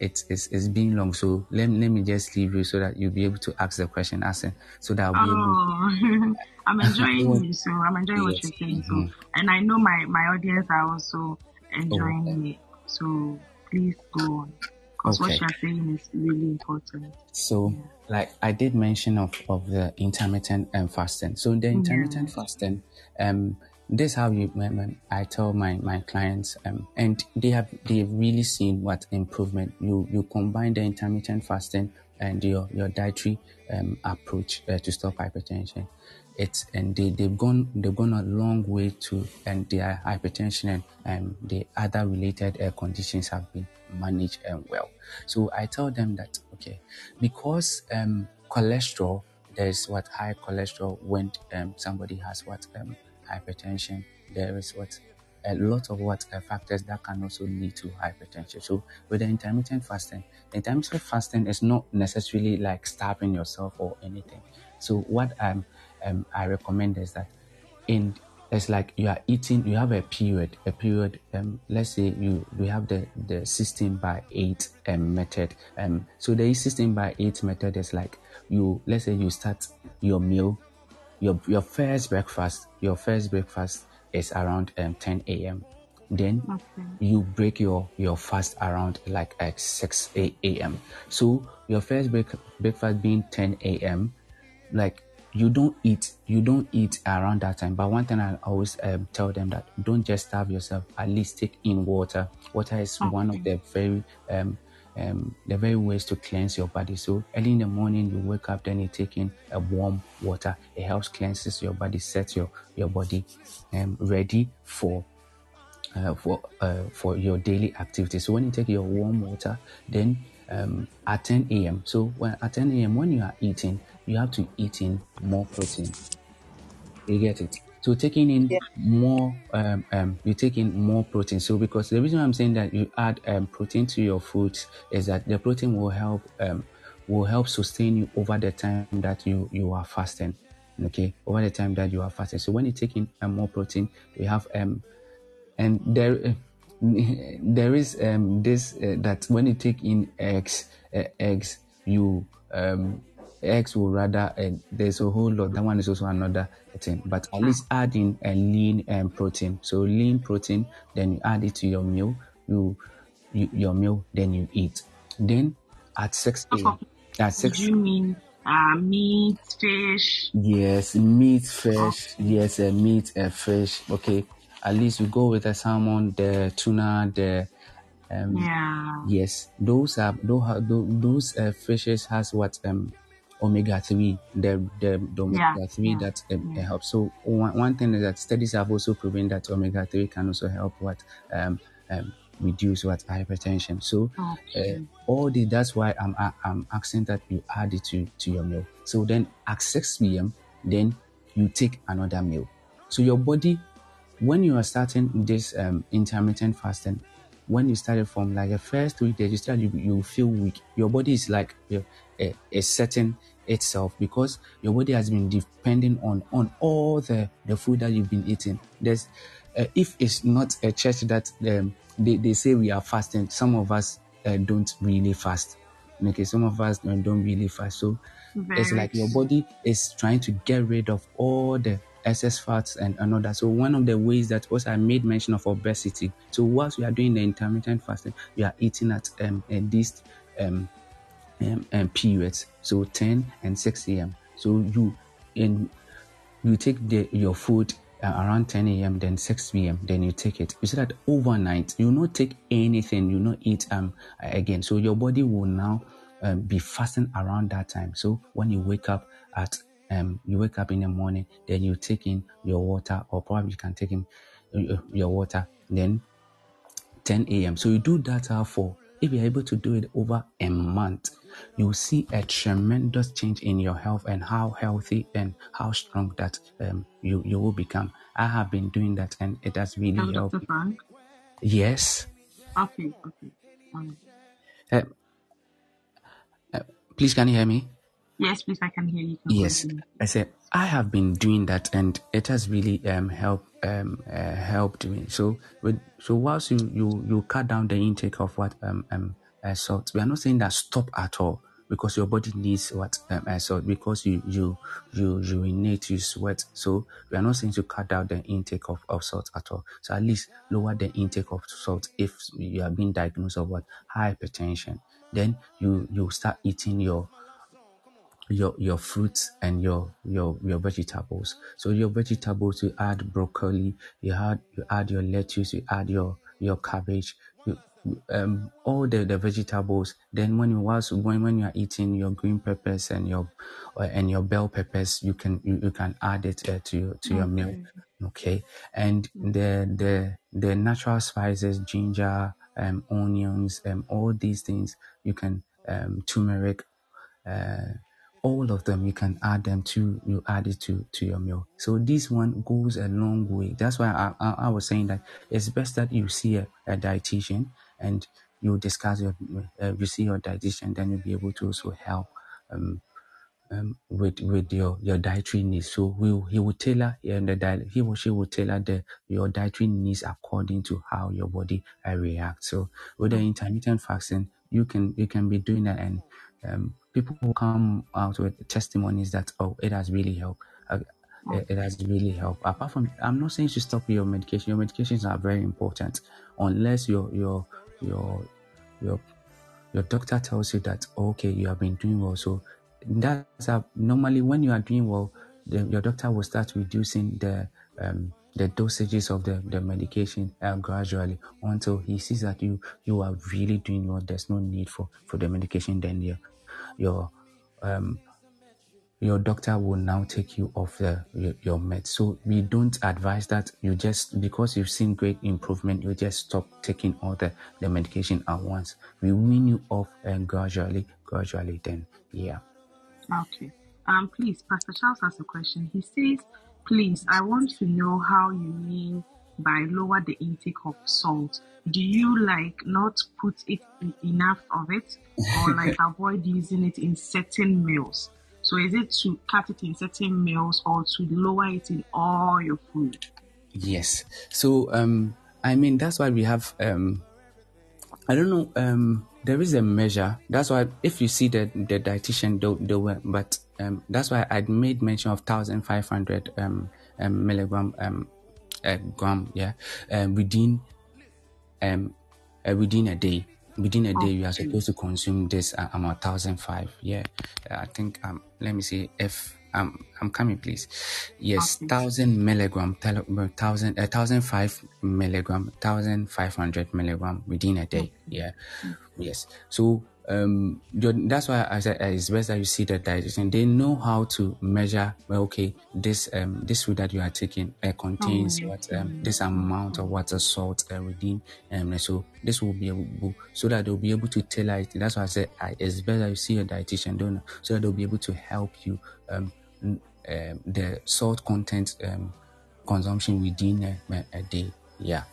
S4: it's it's, it's been long so let, let me just leave you so that you'll be able to ask the question answer so that i'll be able
S3: Oh, [LAUGHS] I'm [LAUGHS] enjoying you, so I'm enjoying what you're saying. So,
S4: Mhm.
S3: and I know my my audience are also enjoying it. So please go on, because what you're saying is really important.
S4: So, like I did mention of, of the intermittent um, fasting. So the intermittent
S3: Yeah.
S4: fasting, um, this how you when- when I tell my my clients, um, and they have they've really seen what improvement. You you combine the intermittent fasting and your your dietary um, approach uh, to stop hypertension. It's and they they've gone they've gone a long way to and their hypertension and um, the other related uh, conditions have been managed um, well. So I tell them that okay, because um, cholesterol there is what high cholesterol when um, somebody has what hypertension there is what a lot of what uh, factors that can also lead to hypertension. So with the intermittent fasting, the intermittent fasting is not necessarily like starving yourself or anything. So what um, um I recommend is that in it's like you are eating you have a period a period um, let's say you we have the the 16 by 8 um, method um so the 16 by 8 method is like you let's say you start your meal your your first breakfast your first breakfast is around um, 10 a.m then
S3: Okay.
S4: you break your your fast around like at 6 a.m so your first break, breakfast being 10 a.m like you don't eat you don't eat around that time. But one thing i always um, tell them that don't just starve yourself. At least take in water. Water is one of the very um, um, the very ways to cleanse your body so early in the morning you wake up then you take in a warm water it helps cleanses your body sets your your body um, ready for uh, for uh, for your daily activities. So when you take your warm water, then um, at 10 a.m. So when at 10 a.m. when you are eating, you have to eat in more protein. You get it. So taking in
S5: Yeah.
S4: more, um, um, you take in more protein. So because the reason I'm saying that you add um, protein to your food is that the protein will help um, will help sustain you over the time that you you are fasting. Okay, over the time that you are fasting. So when you take in um, more protein, you have um and there [LAUGHS] there is um this uh, that when you take in eggs uh, eggs you um eggs will rather uh, there's a whole lot that one is also another thing but at least add in a lean um, protein so lean protein then you add it to your meal you, you your meal then you eat then at 6 a.m at 6
S3: you mean uh, meat, fish?
S4: Yes, meat, fish. Yes, uh, meat, uh, fish. Okay, at least you go with the salmon, the tuna, the um.
S3: Yeah.
S4: Yes, those are those those uh, fishes has what um omega three. The the, the
S3: Yeah,
S4: omega three
S3: yeah,
S4: that um,
S3: yeah.
S4: helps. So one, one thing is that studies have also proven that omega three can also help what um um reduce what hypertension. So uh, all the that's why I'm I- I'm asking that you add it to to your meal. So then at 6 p.m. then you take another meal. So your body when you are starting this um, intermittent fasting, when you started from like the first three days, you start you, you feel weak. Your body is like uh, a, a setting itself because your body has been depending on on all the the food that you've been eating. There's uh, if it's not a church that um, they, they say we are fasting, some of us uh, don't really fast. Okay, some of us don't, don't really fast. So it's like your body is trying to get rid of all the excess fats and another. So one of the ways that also I made mention of obesity. So whilst we are doing the intermittent fasting, we are eating at um at these um, um, um periods. So 10 and 6 a.m. So you in you take the, your food uh, around 10 a.m then 6 p.m then you take it you see that overnight you not take anything you not eat um again so your body will now um, be fasting around that time so when you wake up at um you wake up in the morning then you take in your water or probably you can take in uh, your water then 10 a.m. So you do that uh, for if you're able to do it over a month, you'll see a tremendous change in your health and how healthy and how strong that um, you you will become. I have been doing that and it has really helped.
S3: Dr. Frank.
S4: Yes.
S3: Okay, okay. Um,
S4: Uh, please, can you hear me?
S3: Yes, please, I can hear you. Can
S4: Yes. I said I have been doing that, and it has really um helped um uh, helped me. So with so whilst you you you cut down the intake of what um um uh, salt, we are not saying that stop at all because your body needs what um, uh, salt because you you you urinate, you sweat. So we are not saying to cut down the intake of, of salt at all. So at least lower the intake of salt if you are being diagnosed of what hypertension. Then you you start eating your your your fruits and your your your vegetables. So your vegetables, you add broccoli, you add you add your lettuce, you add your your cabbage, you, um all the, the vegetables. Then when you was when when you are eating your green peppers and your uh, and your bell peppers, you can you, you can add it uh, to your to your meal.
S3: Okay.
S4: Okay, and the the the natural spices, ginger, um, onions, um, all these things you can um turmeric uh, all of them you can add them to you add it to to your meal so this one goes a long way that's why i i, I was saying that it's best that you see a, a dietitian and you discuss your uh, you see your dietitian then you'll be able to also help um, um, with with your your dietary needs. So we he will tailor and the diet he or she will tailor the your dietary needs according to how your body uh, reacts. So with the intermittent fasting, you can you can be doing that, and um, people will come out with testimonies that oh it has really helped. Uh, it, it has really helped. Apart from, I'm not saying to stop your medication. Your medications are very important, unless your your your your your doctor tells you that okay you have been doing well so that's how normally when you are doing well the, your doctor will start reducing the um, the dosages of the, the medication uh, gradually until he sees that you you are really doing well there's no need for for the medication then your your um your doctor will now take you off the your, your meds. So we don't advise that you just because you've seen great improvement, you just stop taking all the, the medication at once. We wean you off and gradually, gradually then yeah.
S3: Okay. Um, please, Pastor Charles has a question. He says, please, I want to know how you mean by lower the intake of salt. Do you like not put it enough of it, or [LAUGHS] like avoid using it in certain meals? So is it to cut it in certain meals or to lower it in all your food?
S4: Yes. So um I mean that's why we have um I don't know um there is a measure. That's why if you see the the dietitian do the way but um that's why I made mention of thousand five hundred um, um milligram um uh, gram yeah um within um uh, within a day. Within a day you are supposed to consume this uh, amount thousand five yeah. I think um let me see if um i'm coming please. Yes thousand milligram tele- uh, thousand a uh, thousand five milligram thousand five hundred milligram within a day yeah. Yes. So um, that's why I said uh, it's best that you see the dietitian. They know how to measure. Well, okay, this um this food that you are taking uh, contains oh, what um this amount of water salt uh, within um so this will be able so that they'll be able to tailor it. That's why I said I, it's better you see a dietitian, don't know, so that they'll be able to help you um, um the salt content um consumption within a, a day. Yeah.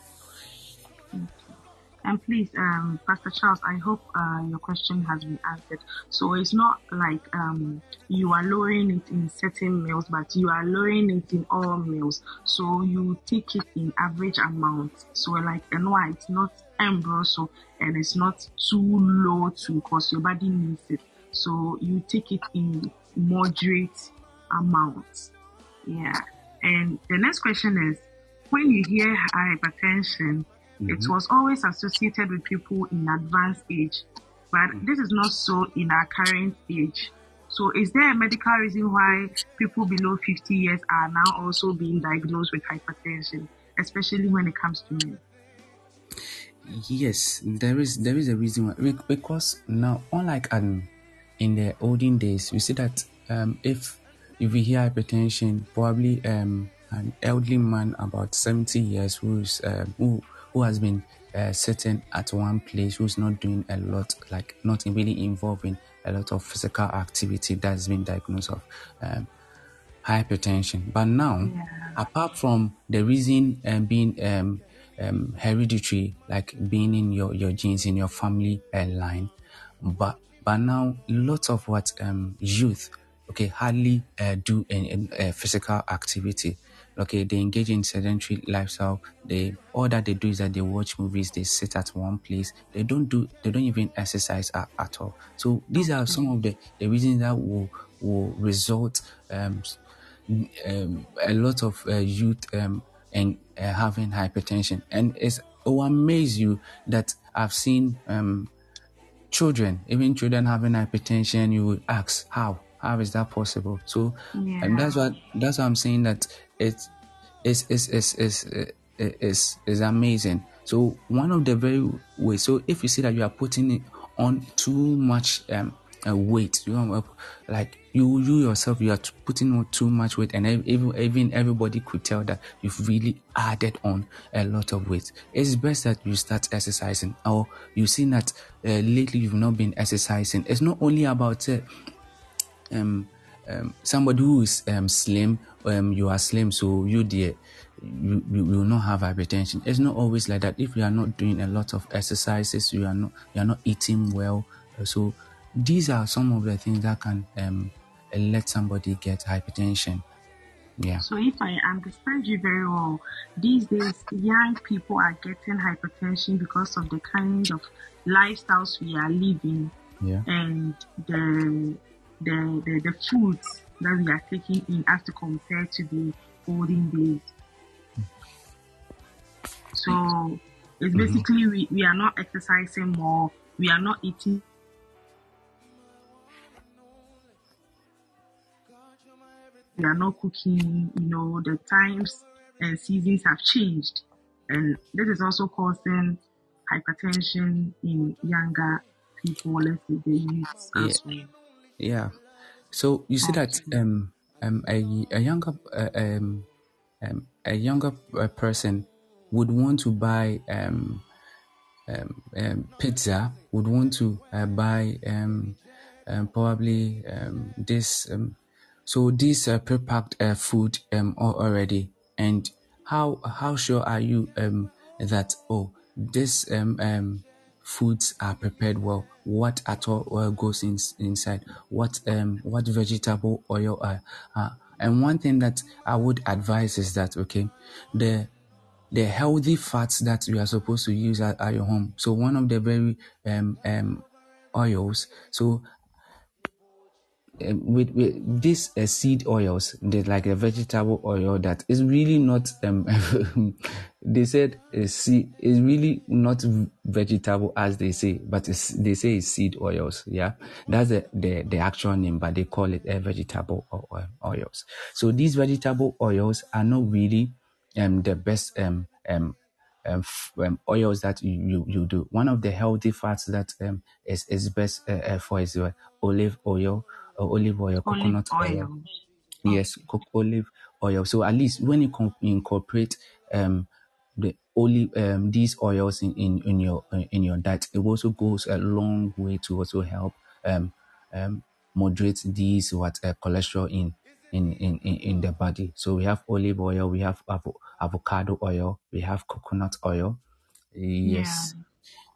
S3: And please, um, Pastor Charles, I hope uh, your question has been answered. So it's not like um, you are lowering it in certain meals, but you are lowering it in all meals. So you take it in average amount. So like, and why it's not ambroso and it's not too low to because your body needs it. So you take it in moderate amounts. Yeah. And the next question is, when you hear hypertension, Mm-hmm. It was always associated with people in advanced age, but mm-hmm. this is not so in our current age. So, is there a medical reason why people below 50 years are now also being diagnosed with hypertension, especially when it comes to men?
S4: Yes, there is there is a reason why because now unlike um, in the olden days, we see that um, if if we hear hypertension, probably um, an elderly man about 70 years who's uh, who who has been uh, sitting at one place, who's not doing a lot, like not really involving a lot of physical activity, that's been diagnosed of um, hypertension. But now, yeah. apart from the reason um, being um, um, hereditary, like being in your, your genes in your family uh, line, but but now lots of what um, youth okay hardly uh, do in, in uh, physical activity okay they engage in sedentary lifestyle. They all that they do is that they watch movies they sit at one place. They don't do they don't even exercise at, at all. So these are some of the, the reasons that will will result um, um a lot of uh, youth um and uh, having hypertension. And it's it will amaze you that i've seen um children even children having hypertension you would ask how how is that possible? So yeah. and that's what that's what i'm saying that it's it's it's it's it's, it's, it's amazing. So one of the very ways so if you see that you are putting on too much um uh, weight you know like you you yourself you are putting on too much weight and even even everybody could tell that you've really added on a lot of weight. It's best that you start exercising or you see that uh, lately you've not been exercising. It's not only about uh, um, um, somebody who is um, slim, um, you are slim, so you dear, you, you will not have hypertension. It's not always like that. If you are not doing a lot of exercises, you are not you are not eating well. Uh, so these are some of the things that can um, let somebody get hypertension. Yeah.
S3: So if I understand you very well, these days young people are getting hypertension because of the kind of lifestyles we are living
S4: Yeah.
S3: and the the the, the foods that we are taking in as to compare to the olden days. So it's mm-hmm. basically we, we are not exercising more, we are not eating we are not cooking, you know, the times and seasons have changed. And this is also causing hypertension in younger people, let's say the youths as well.
S4: Yeah. So you see that um um a, a younger uh, um, um a younger uh, person would want to buy um um, um pizza would want to uh, buy um, um probably um this um so this uh, pre-packed uh, food um already and how how sure are you um that oh this um um foods are prepared well. What at all oil goes in, inside? What um what vegetable oil uh, uh and one thing that i would advise is that okay the the healthy fats that you are supposed to use at, at your home. So one of the very um um oils so um, with, with these uh, seed oils, there's like a vegetable oil that is really not. Um, [LAUGHS] they said is seed is really not vegetable as they say, but it's, they say it's seed oils. Yeah, that's the, the the actual name, but they call it a vegetable oils. So these vegetable oils are not really um the best um um um, um, oils that you, you, do. One of the healthy fats that um, is, is best uh, uh, for is uh, olive oil, olive oil,
S3: Olive
S4: coconut oil.
S3: oil.
S4: Yes, co- olive oil. So at least when you com- incorporate um, the olive um, these oils in, in, in your in your diet, it also goes a long way to also help um, um, moderate these what uh, cholesterol in in, in in the body. So we have olive oil, we have avo- avocado oil, we have coconut oil. Yes.
S3: Yeah.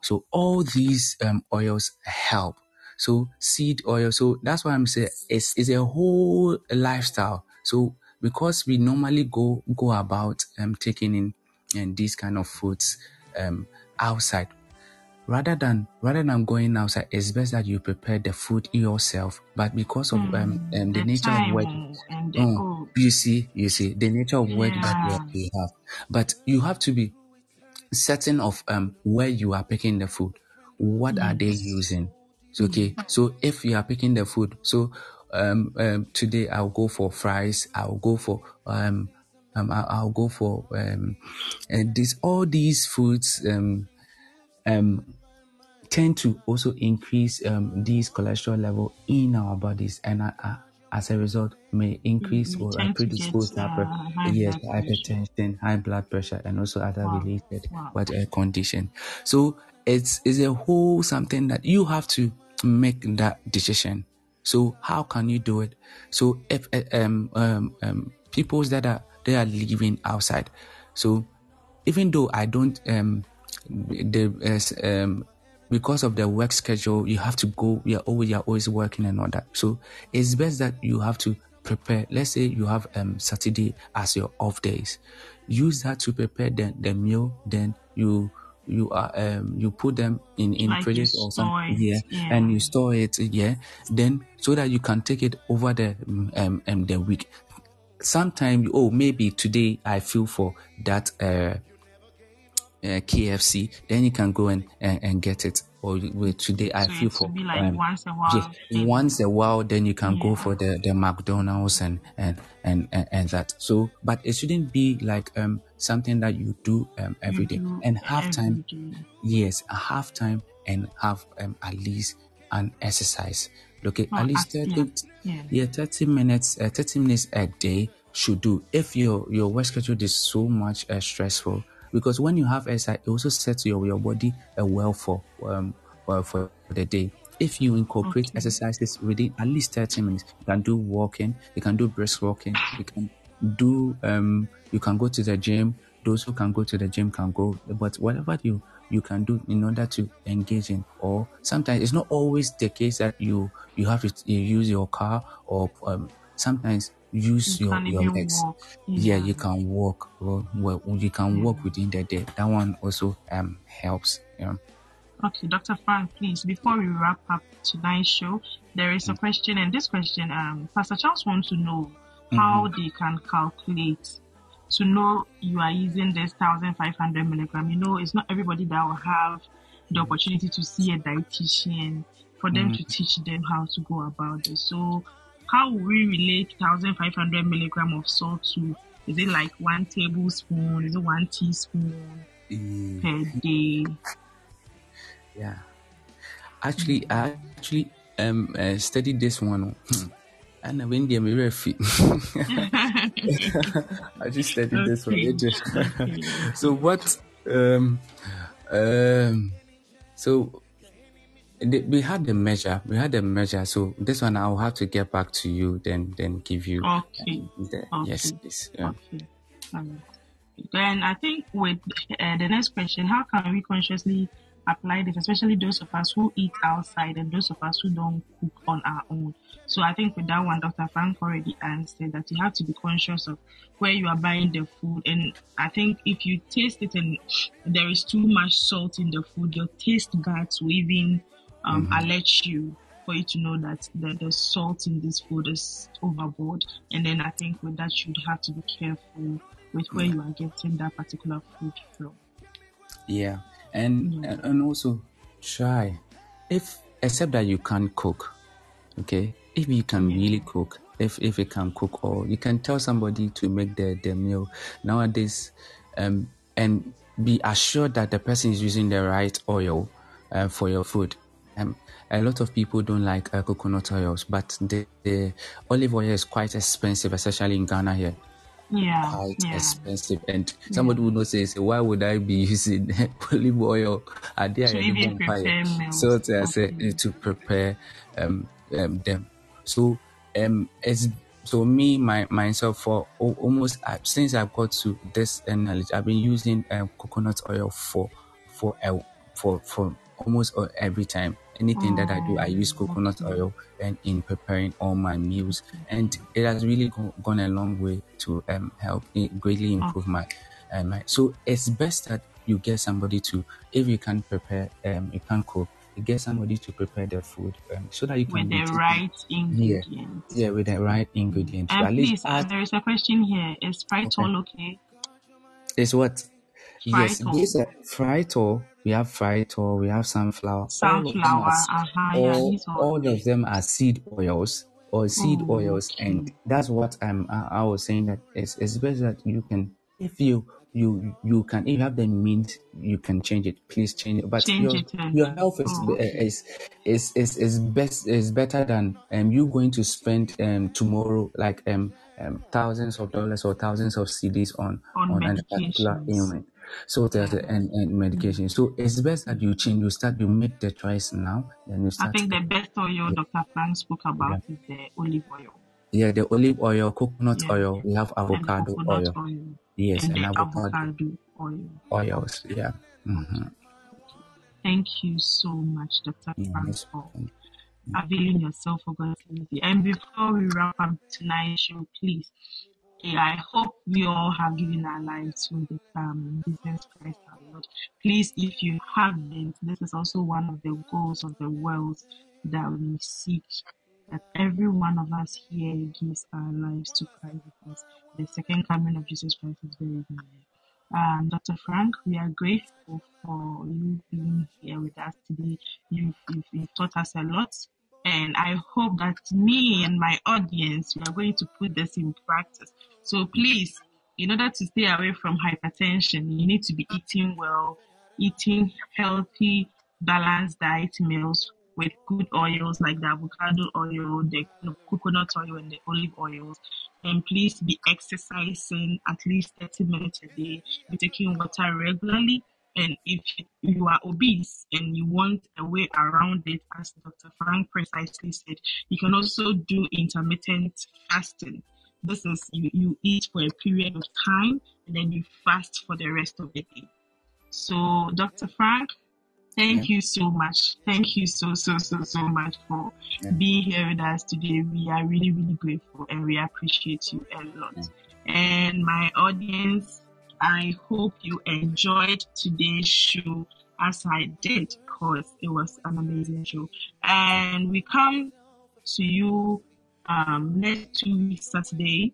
S4: So all these um, oils help. So seed oil. So that's why I'm saying it's, it's a whole lifestyle. So because we normally go go about um, taking in and these kind of foods um, outside, rather than rather than going outside, it's best that you prepare the food yourself. But because of um, um the,
S3: The
S4: nature of work,
S3: and, and the
S4: oh,
S3: oh,
S4: you see, you see the nature of work that
S3: yeah.
S4: you have. But you have to be certain of um where you are picking the food what are they using so okay. So if you are picking the food so um, um today i'll go for fries i'll go for um um i'll, I'll go for um and this all these foods um um tend to also increase um these cholesterol level in our bodies and uh, uh, as a result may increase
S3: We
S4: or predispose to hyper,
S3: uh,
S4: yes hypertension high blood pressure and also other
S3: Wow.
S4: related
S3: Wow.
S4: what uh, condition. So it's it's a whole something that you have to make that decision. So how can you do it? So if uh, um um um peoples that are they are living outside. So even though I don't um the as um because of the work schedule you have to go you're always you're always working and all that. So it's best that you have to prepare. Let's say you have um saturday as your off days. Use that to prepare the, the meal then you you are um you put them in in
S3: Like
S4: fridges or something yeah,
S3: yeah.
S4: and you store it yeah then so that you can take it over the um, um the week sometimes oh maybe today i feel for that uh uh, KFC, then you can go and, and, and get it. Or today I
S3: So
S4: feel for
S3: like
S4: um,
S3: once a
S4: yeah,
S3: while. thing.
S4: once a while, then you can go for the, the McDonald's and, and, and, and, and that. So, but it shouldn't be like um something that you do um every day.
S3: do
S4: And half time, yes, a half time and have um at least an exercise. Okay,
S3: Oh,
S4: at least
S3: at-
S4: 30,
S3: yeah.
S4: yeah, 30 minutes, uh, 30 minutes a day should do. If your your work schedule is so much uh, stressful, because when you have exercise, it also sets your your body uh, well for um well for the day. if you incorporate
S3: Okay.
S4: exercises within at least 30 minutes, you can do walking, you can do brisk walking, you can do um you can go to the gym. Those who can go to the gym can go, but whatever you you can do in order to engage in or sometimes it's not always the case that you you have to you use your car or um, sometimes use
S3: You
S4: your your legs
S3: walk.
S4: yeah you can walk well, well you can walk within the day that one also um helps yeah
S3: Okay, Dr. Frank, please, before we wrap up tonight's show, there is a question, and this question, um, Pastor Charles wants to know how they can calculate to know you are using this 1500 milligram. You know, it's not everybody that will have the opportunity to see a dietitian for them to teach them how to go about this. So, how will we relate 1500 milligram of salt to? Is it like one tablespoon? Is it one teaspoon
S4: Mm,
S3: per day?
S4: yeah actually i actually um uh, studied this one [CLEARS THROAT] and when they me refi [LAUGHS] i just studied this one
S3: Okay.
S4: Just-
S3: Okay. [LAUGHS]
S4: so what um um so the, we had the measure we had the measure so this one i'll have to get back to you then then give you
S3: Okay.
S4: the,
S3: Okay.
S4: yes please yeah.
S3: Okay. Then I think with uh, the next question, how can we consciously apply this, especially those of us who eat outside and those of us who don't cook on our own? So I think with that one, Dr. Frank already answered that you have to be conscious of where you are buying the food. And I think if you taste it and there is too much salt in the food, your taste buds will even um, alert you for you to know that the, the salt in this food is overboard. And then I think with that, you'd have to be careful with where you are getting that particular food from.
S4: Yeah, and
S3: Yeah.
S4: and also try if except that you can't cook, okay. If you can really cook, if if you can cook, or you can tell somebody to make the the meal nowadays, um, and be assured that the person is using the right oil uh, for your food. Um, a lot of people don't like uh, coconut oils, but the, the olive oil is quite expensive, especially in Ghana here.
S3: Yeah,
S4: quite
S3: yeah.
S4: expensive. And somebody would not say, say why would i be [LAUGHS] using [LAUGHS] olive oil? Are there any
S3: even prepare
S4: so to I say to prepare um, um them. So um it's so me my myself for almost uh, since I've got to this uh, knowledge i've been using um, coconut oil for for uh, for for almost uh, every time. Anything that i do i use coconut oil and in preparing all my meals. And it has really go, gone a long way to um help greatly improve my um my, so it's best that you get somebody to if you can prepare um you can cook you get somebody to prepare the food um, so that you can
S3: With the right ingredients.
S4: yeah with the right ingredients
S3: And
S4: least
S3: please, uh,
S4: add
S3: there is a question here. Is fried
S4: Okay.
S3: okay?
S4: is what? Yes.
S3: This
S4: these are fried we have fried or we have sunflower all
S3: Sunflower,
S4: are s-
S3: uh-huh,
S4: all,
S3: are
S4: all of them are seed oils or seed
S3: Oh,
S4: oils. And that's what i'm I, I was saying that it's, it's best that you can if you you you can if you have the means you can change it. Please change it. But
S3: Change
S4: your
S3: it
S4: your health is
S3: oh,
S4: is is is is best is better than um you going to spend um tomorrow like um, um thousands of dollars or thousands of cedis on
S3: On
S4: on a particular ailment so there's a, and, and medication so it's best that you change you start you make the choice now then you start I
S3: think the best oil Dr. Frank spoke about is the olive oil
S4: yeah the olive oil coconut
S3: Yeah.
S4: oil we have avocado oil
S3: oil
S4: yes
S3: and
S4: and avocado
S3: avocado oil.
S4: oils yeah hmm
S3: Thank you so much, Dr. Frank, for availing yourself for God's mercy. And before we wrap up tonight's show, please, eh, I hope we all have given our lives to the um, Jesus Christ our Lord. Please, if you haven't, this is also one of the goals of the world that we seek. That every one of us here gives our lives to Christ because the second coming of Jesus Christ is very near. Um, Dr. Frank, we are grateful for you being here with us today. You've, you've, you've taught us a lot. And I hope that me and my audience, we are going to put this in practice. So please, in order to stay away from hypertension, you need to be eating well, eating healthy, balanced diet meals with good oils like the avocado oil, the coconut oil, and the olive oils. And please be exercising at least 30 minutes a day, be taking water regularly, And if you are obese and you want a way around it, as Dr. Frank precisely said, you can also do intermittent fasting. This is you, you eat for a period of time and then you fast for the rest of the day. So, Dr. Frank, thank yeah. you so much. Thank you so, so, so, so much for yeah. being here with us today. We are really, really grateful and we appreciate you a lot. Yeah. And my audience, I hope you enjoyed today's show as I did because it was an amazing show. And we come to you um, next two Saturday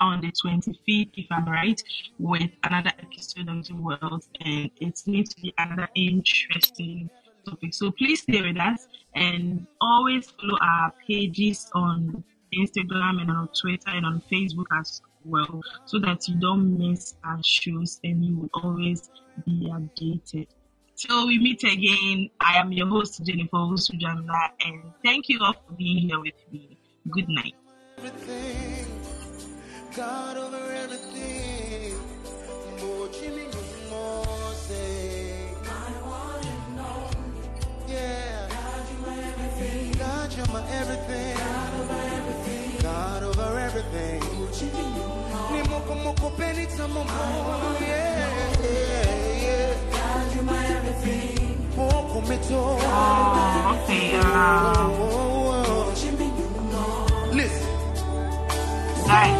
S3: on the 25th, if I'm right, with another episode of The World. And it's going to be another interesting topic. So please stay with us and always follow our pages on Instagram and on Twitter and on Facebook as well so that you don't miss our shows and you will always be updated. Till we meet again, I am your host Jennifer Usujamla and thank you all for being here with me. Good night. God over everything. More Jimmy, more say. I want to know. Yeah. God, you're my everything. God, you're my everything. God everything. Everything. Ni moko moko. Yeah, yeah, yeah. God, you're my everything. Moko. Oh. Um, Listen. Sorry.